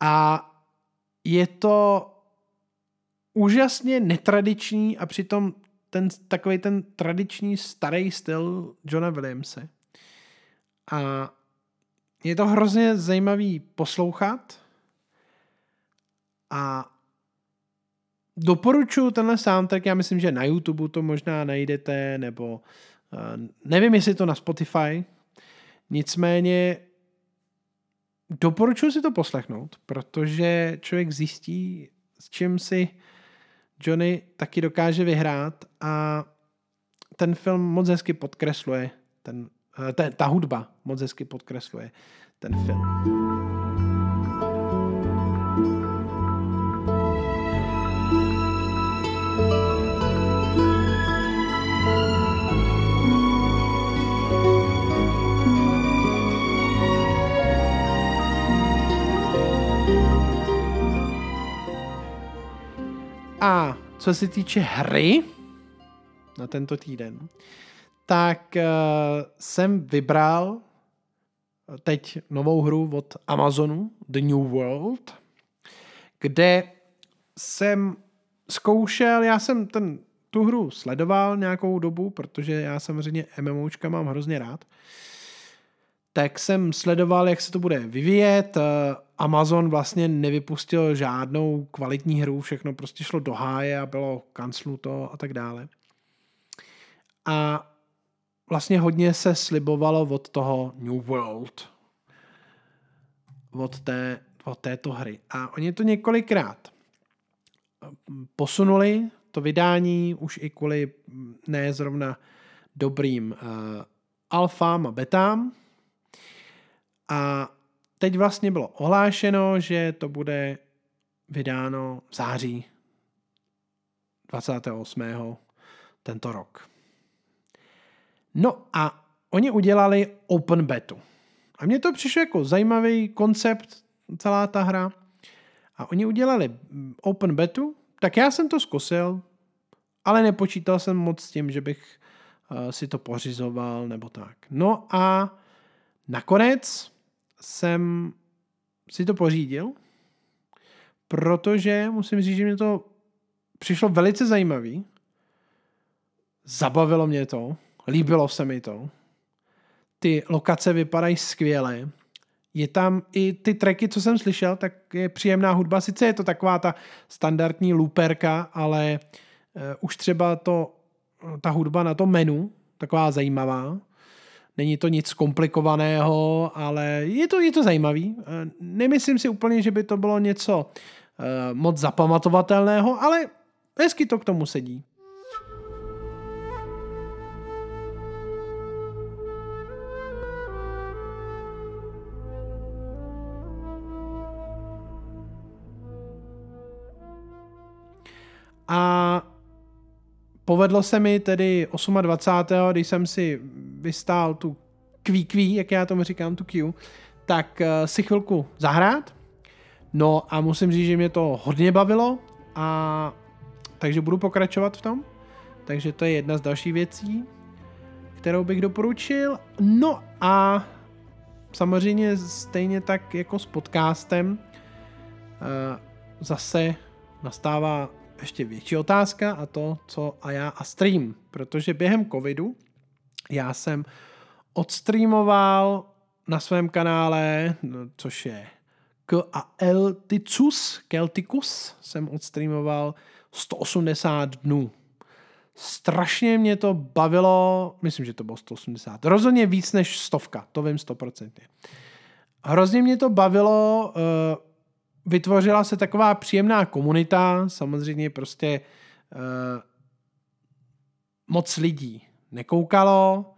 A je to úžasně netradiční a přitom ten, takový ten tradiční starý styl Johna Williamse. A je to hrozně zajímavý poslouchat a doporučuji tenhle soundtrack, já myslím, že na YouTube to možná najdete, nebo uh, nevím, jestli to na Spotify, nicméně doporučuji si to poslechnout, protože člověk zjistí, s čím si Johnny taky dokáže vyhrát a ten film moc hezky podkresluje, ten, eh, ta, ta hudba moc hezky podkresluje ten film. A co se týče hry na tento týden, tak uh, jsem vybral teď novou hru od Amazonu, The New World, kde jsem zkoušel, já jsem ten, tu hru sledoval nějakou dobu, protože já samozřejmě MMOčka mám hrozně rád, tak jsem sledoval, jak se to bude vyvíjet. Amazon vlastně nevypustil žádnou kvalitní hru, všechno prostě šlo do háje a bylo kancluto a tak dále. A vlastně hodně se slibovalo od toho New World. Od, té, od této hry. A oni to několikrát posunuli, to vydání, už i kvůli ne zrovna dobrým uh, alfám a betám. A teď vlastně bylo ohlášeno, že to bude vydáno v září 28. tento rok. No a oni udělali open betu. A mně to přišlo jako zajímavý koncept, celá ta hra. A oni udělali open betu, tak já jsem to zkusil, ale nepočítal jsem moc s tím, že bych uh, si to pořizoval nebo tak. No a nakonec jsem si to pořídil, protože musím říct, že mě to přišlo velice zajímavý. Zabavilo mě to, líbilo se mi to. Ty lokace vypadají skvěle. Je tam i ty tracky, co jsem slyšel, tak je příjemná hudba. Sice je to taková ta standardní looperka, ale uh, už třeba to, ta hudba na to menu, taková zajímavá. Není to nic komplikovaného, ale je to, je to zajímavý. Eh, nemyslím si úplně, že by to bylo něco uh, moc zapamatovatelného, ale hezky to k tomu sedí. A povedlo se mi tedy 28. když jsem si vystál tu kvíkví, jak já tomu říkám, tu Q, tak uh, si chvilku zahrát. No a musím říct, že mě to hodně bavilo a takže budu pokračovat v tom. Takže to je jedna z dalších věcí, kterou bych doporučil. No a samozřejmě stejně tak jako s podcastem uh, zase nastává ještě větší otázka a to, co a já a stream. Protože během covidu já jsem odstreamoval na svém kanále, no, což je K a Elticus, Celticus, jsem odstreamoval 180 dnů. Strašně mě to bavilo, myslím, že to bylo 180, rozhodně víc než stovka, to vím 100%. Hrozně mě to bavilo uh, vytvořila se taková příjemná komunita, samozřejmě prostě uh, moc lidí nekoukalo.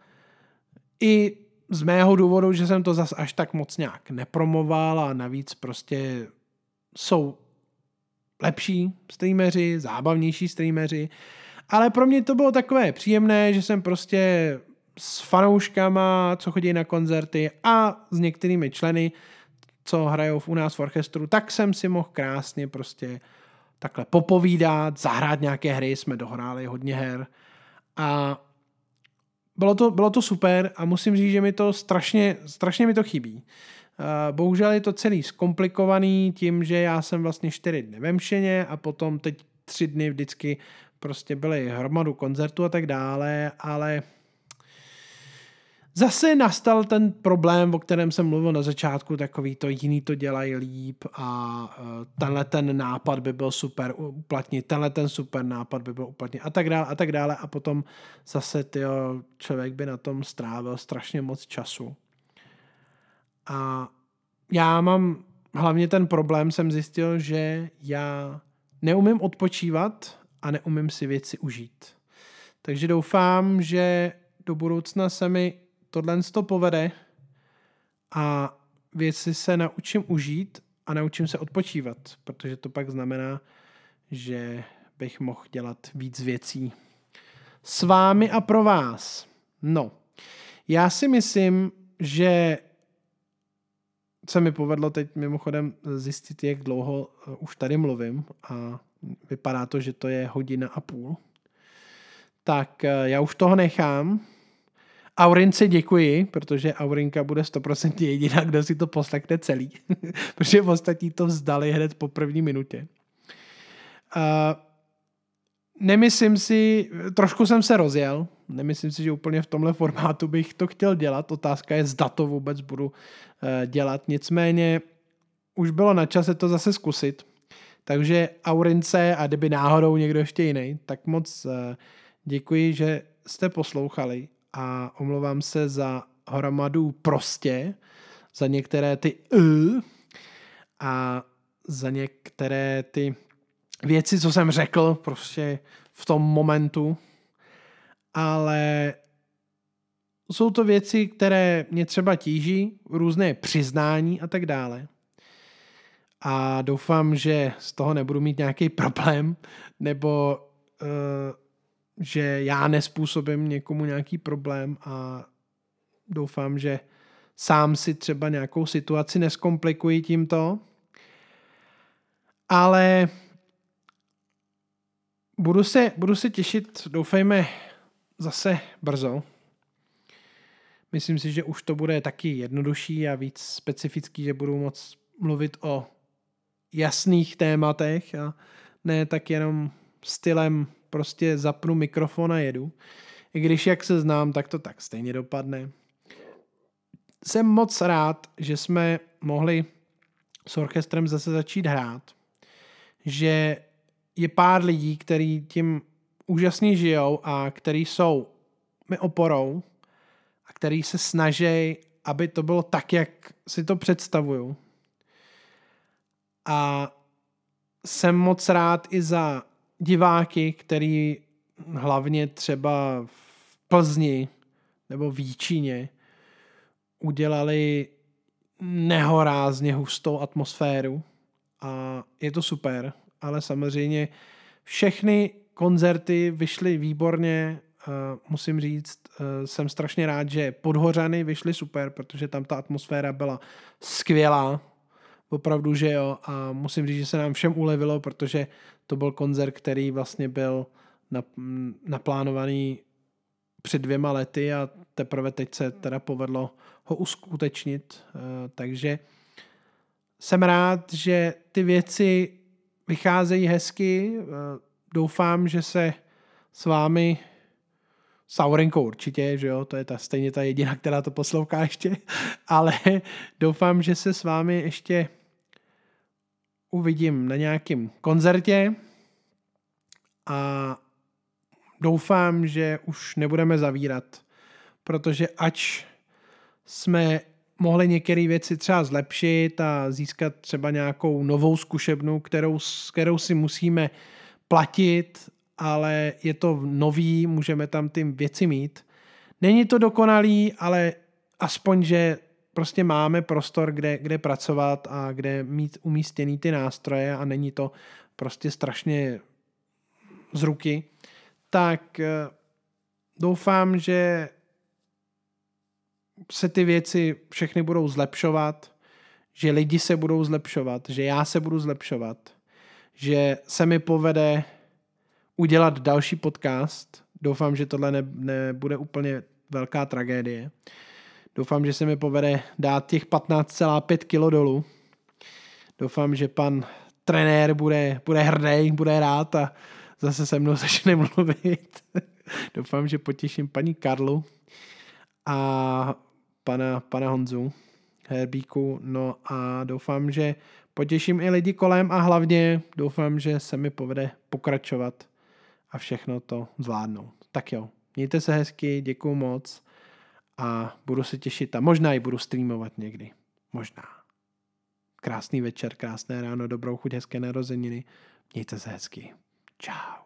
I z mého důvodu, že jsem to zas až tak moc nějak nepromoval a navíc prostě jsou lepší streameři, zábavnější streameři, ale pro mě to bylo takové příjemné, že jsem prostě s fanouškama, co chodí na koncerty a s některými členy co hrajou u nás v orchestru, tak jsem si mohl krásně prostě takhle popovídat, zahrát nějaké hry, jsme dohráli hodně her a bylo to, bylo to super a musím říct, že mi to strašně, strašně mi to chybí. Bohužel je to celý zkomplikovaný tím, že já jsem vlastně čtyři dny ve mšeně a potom teď tři dny vždycky prostě byly hromadu koncertů a tak dále, ale Zase nastal ten problém, o kterém jsem mluvil na začátku, takový to jiný to dělají líp a e, tenhle ten nápad by byl super uplatnit, tenhle ten super nápad by byl uplatnit a tak dále a tak dále a potom zase tyjo, člověk by na tom strávil strašně moc času. A já mám hlavně ten problém, jsem zjistil, že já neumím odpočívat a neumím si věci užít. Takže doufám, že do budoucna se mi tohle to povede a věci se naučím užít a naučím se odpočívat, protože to pak znamená, že bych mohl dělat víc věcí s vámi a pro vás. No, já si myslím, že se mi povedlo teď mimochodem zjistit, jak dlouho eh, už tady mluvím a vypadá to, že to je hodina a půl. Tak eh, já už toho nechám. Aurince děkuji, protože Aurinka bude 100% jediná, kdo si to poslechne celý. protože ostatní to vzdali hned po první minutě. Uh, nemyslím si, trošku jsem se rozjel, nemyslím si, že úplně v tomhle formátu bych to chtěl dělat. Otázka je, zda to vůbec budu uh, dělat. Nicméně už bylo na čase to zase zkusit. Takže Aurince a kdyby náhodou někdo ještě jiný, tak moc uh, děkuji, že jste poslouchali a omlouvám se za hromadu prostě, za některé ty a za některé ty věci, co jsem řekl prostě v tom momentu, ale jsou to věci, které mě třeba tíží, různé přiznání a tak dále. A doufám, že z toho nebudu mít nějaký problém, nebo uh, že já nespůsobím někomu nějaký problém a doufám, že sám si třeba nějakou situaci neskomplikuji tímto. Ale budu se, budu se těšit, doufejme, zase brzo. Myslím si, že už to bude taky jednodušší a víc specifický, že budu moc mluvit o jasných tématech a ne tak jenom stylem prostě zapnu mikrofon a jedu. I když jak se znám, tak to tak stejně dopadne. Jsem moc rád, že jsme mohli s orchestrem zase začít hrát. Že je pár lidí, kteří tím úžasně žijou a který jsou mi oporou a který se snaží, aby to bylo tak, jak si to představuju. A jsem moc rád i za diváky, který hlavně třeba v Plzni nebo v Jíčíně udělali nehorázně hustou atmosféru a je to super, ale samozřejmě všechny koncerty vyšly výborně, musím říct, e, jsem strašně rád, že Podhořany vyšly super, protože tam ta atmosféra byla skvělá, opravdu, že jo, a musím říct, že se nám všem ulevilo, protože to byl koncert, který vlastně byl naplánovaný před dvěma lety a teprve teď se teda povedlo ho uskutečnit, e, takže jsem rád, že ty věci vycházejí hezky, e, doufám, že se s vámi s Aurenkou určitě, že jo, to je ta, stejně ta jediná, která to poslouchá ještě, ale doufám, že se s vámi ještě uvidím na nějakém koncertě a doufám, že už nebudeme zavírat, protože ač jsme mohli některé věci třeba zlepšit a získat třeba nějakou novou zkušebnu, kterou, kterou si musíme platit, ale je to nový, můžeme tam ty věci mít. Není to dokonalý, ale aspoň, že prostě máme prostor, kde, kde pracovat a kde mít umístěný ty nástroje a není to prostě strašně z ruky, tak eh, doufám, že se ty věci všechny budou zlepšovat, že lidi se budou zlepšovat, že já se budu zlepšovat, že se mi povede udělat další podcast. Doufám, že tohle ne, nebude úplně velká tragédie. Doufám, že se mi povede dát těch 15,5 kg dolů. Doufám, že pan trenér bude, bude hrdý, bude rád a zase se mnou začne mluvit. Doufám, že potěším paní Karlu a pana, pana Honzu Herbíku. No a doufám, že potěším i lidi kolem a hlavně doufám, že se mi povede pokračovat a všechno to zvládnout. Tak jo, mějte se hezky, děkuju moc a budu se těšit a možná i budu streamovat někdy. Možná. Krásný večer, krásné ráno, dobrou chuť, hezké narozeniny. Mějte se hezky. Ciao.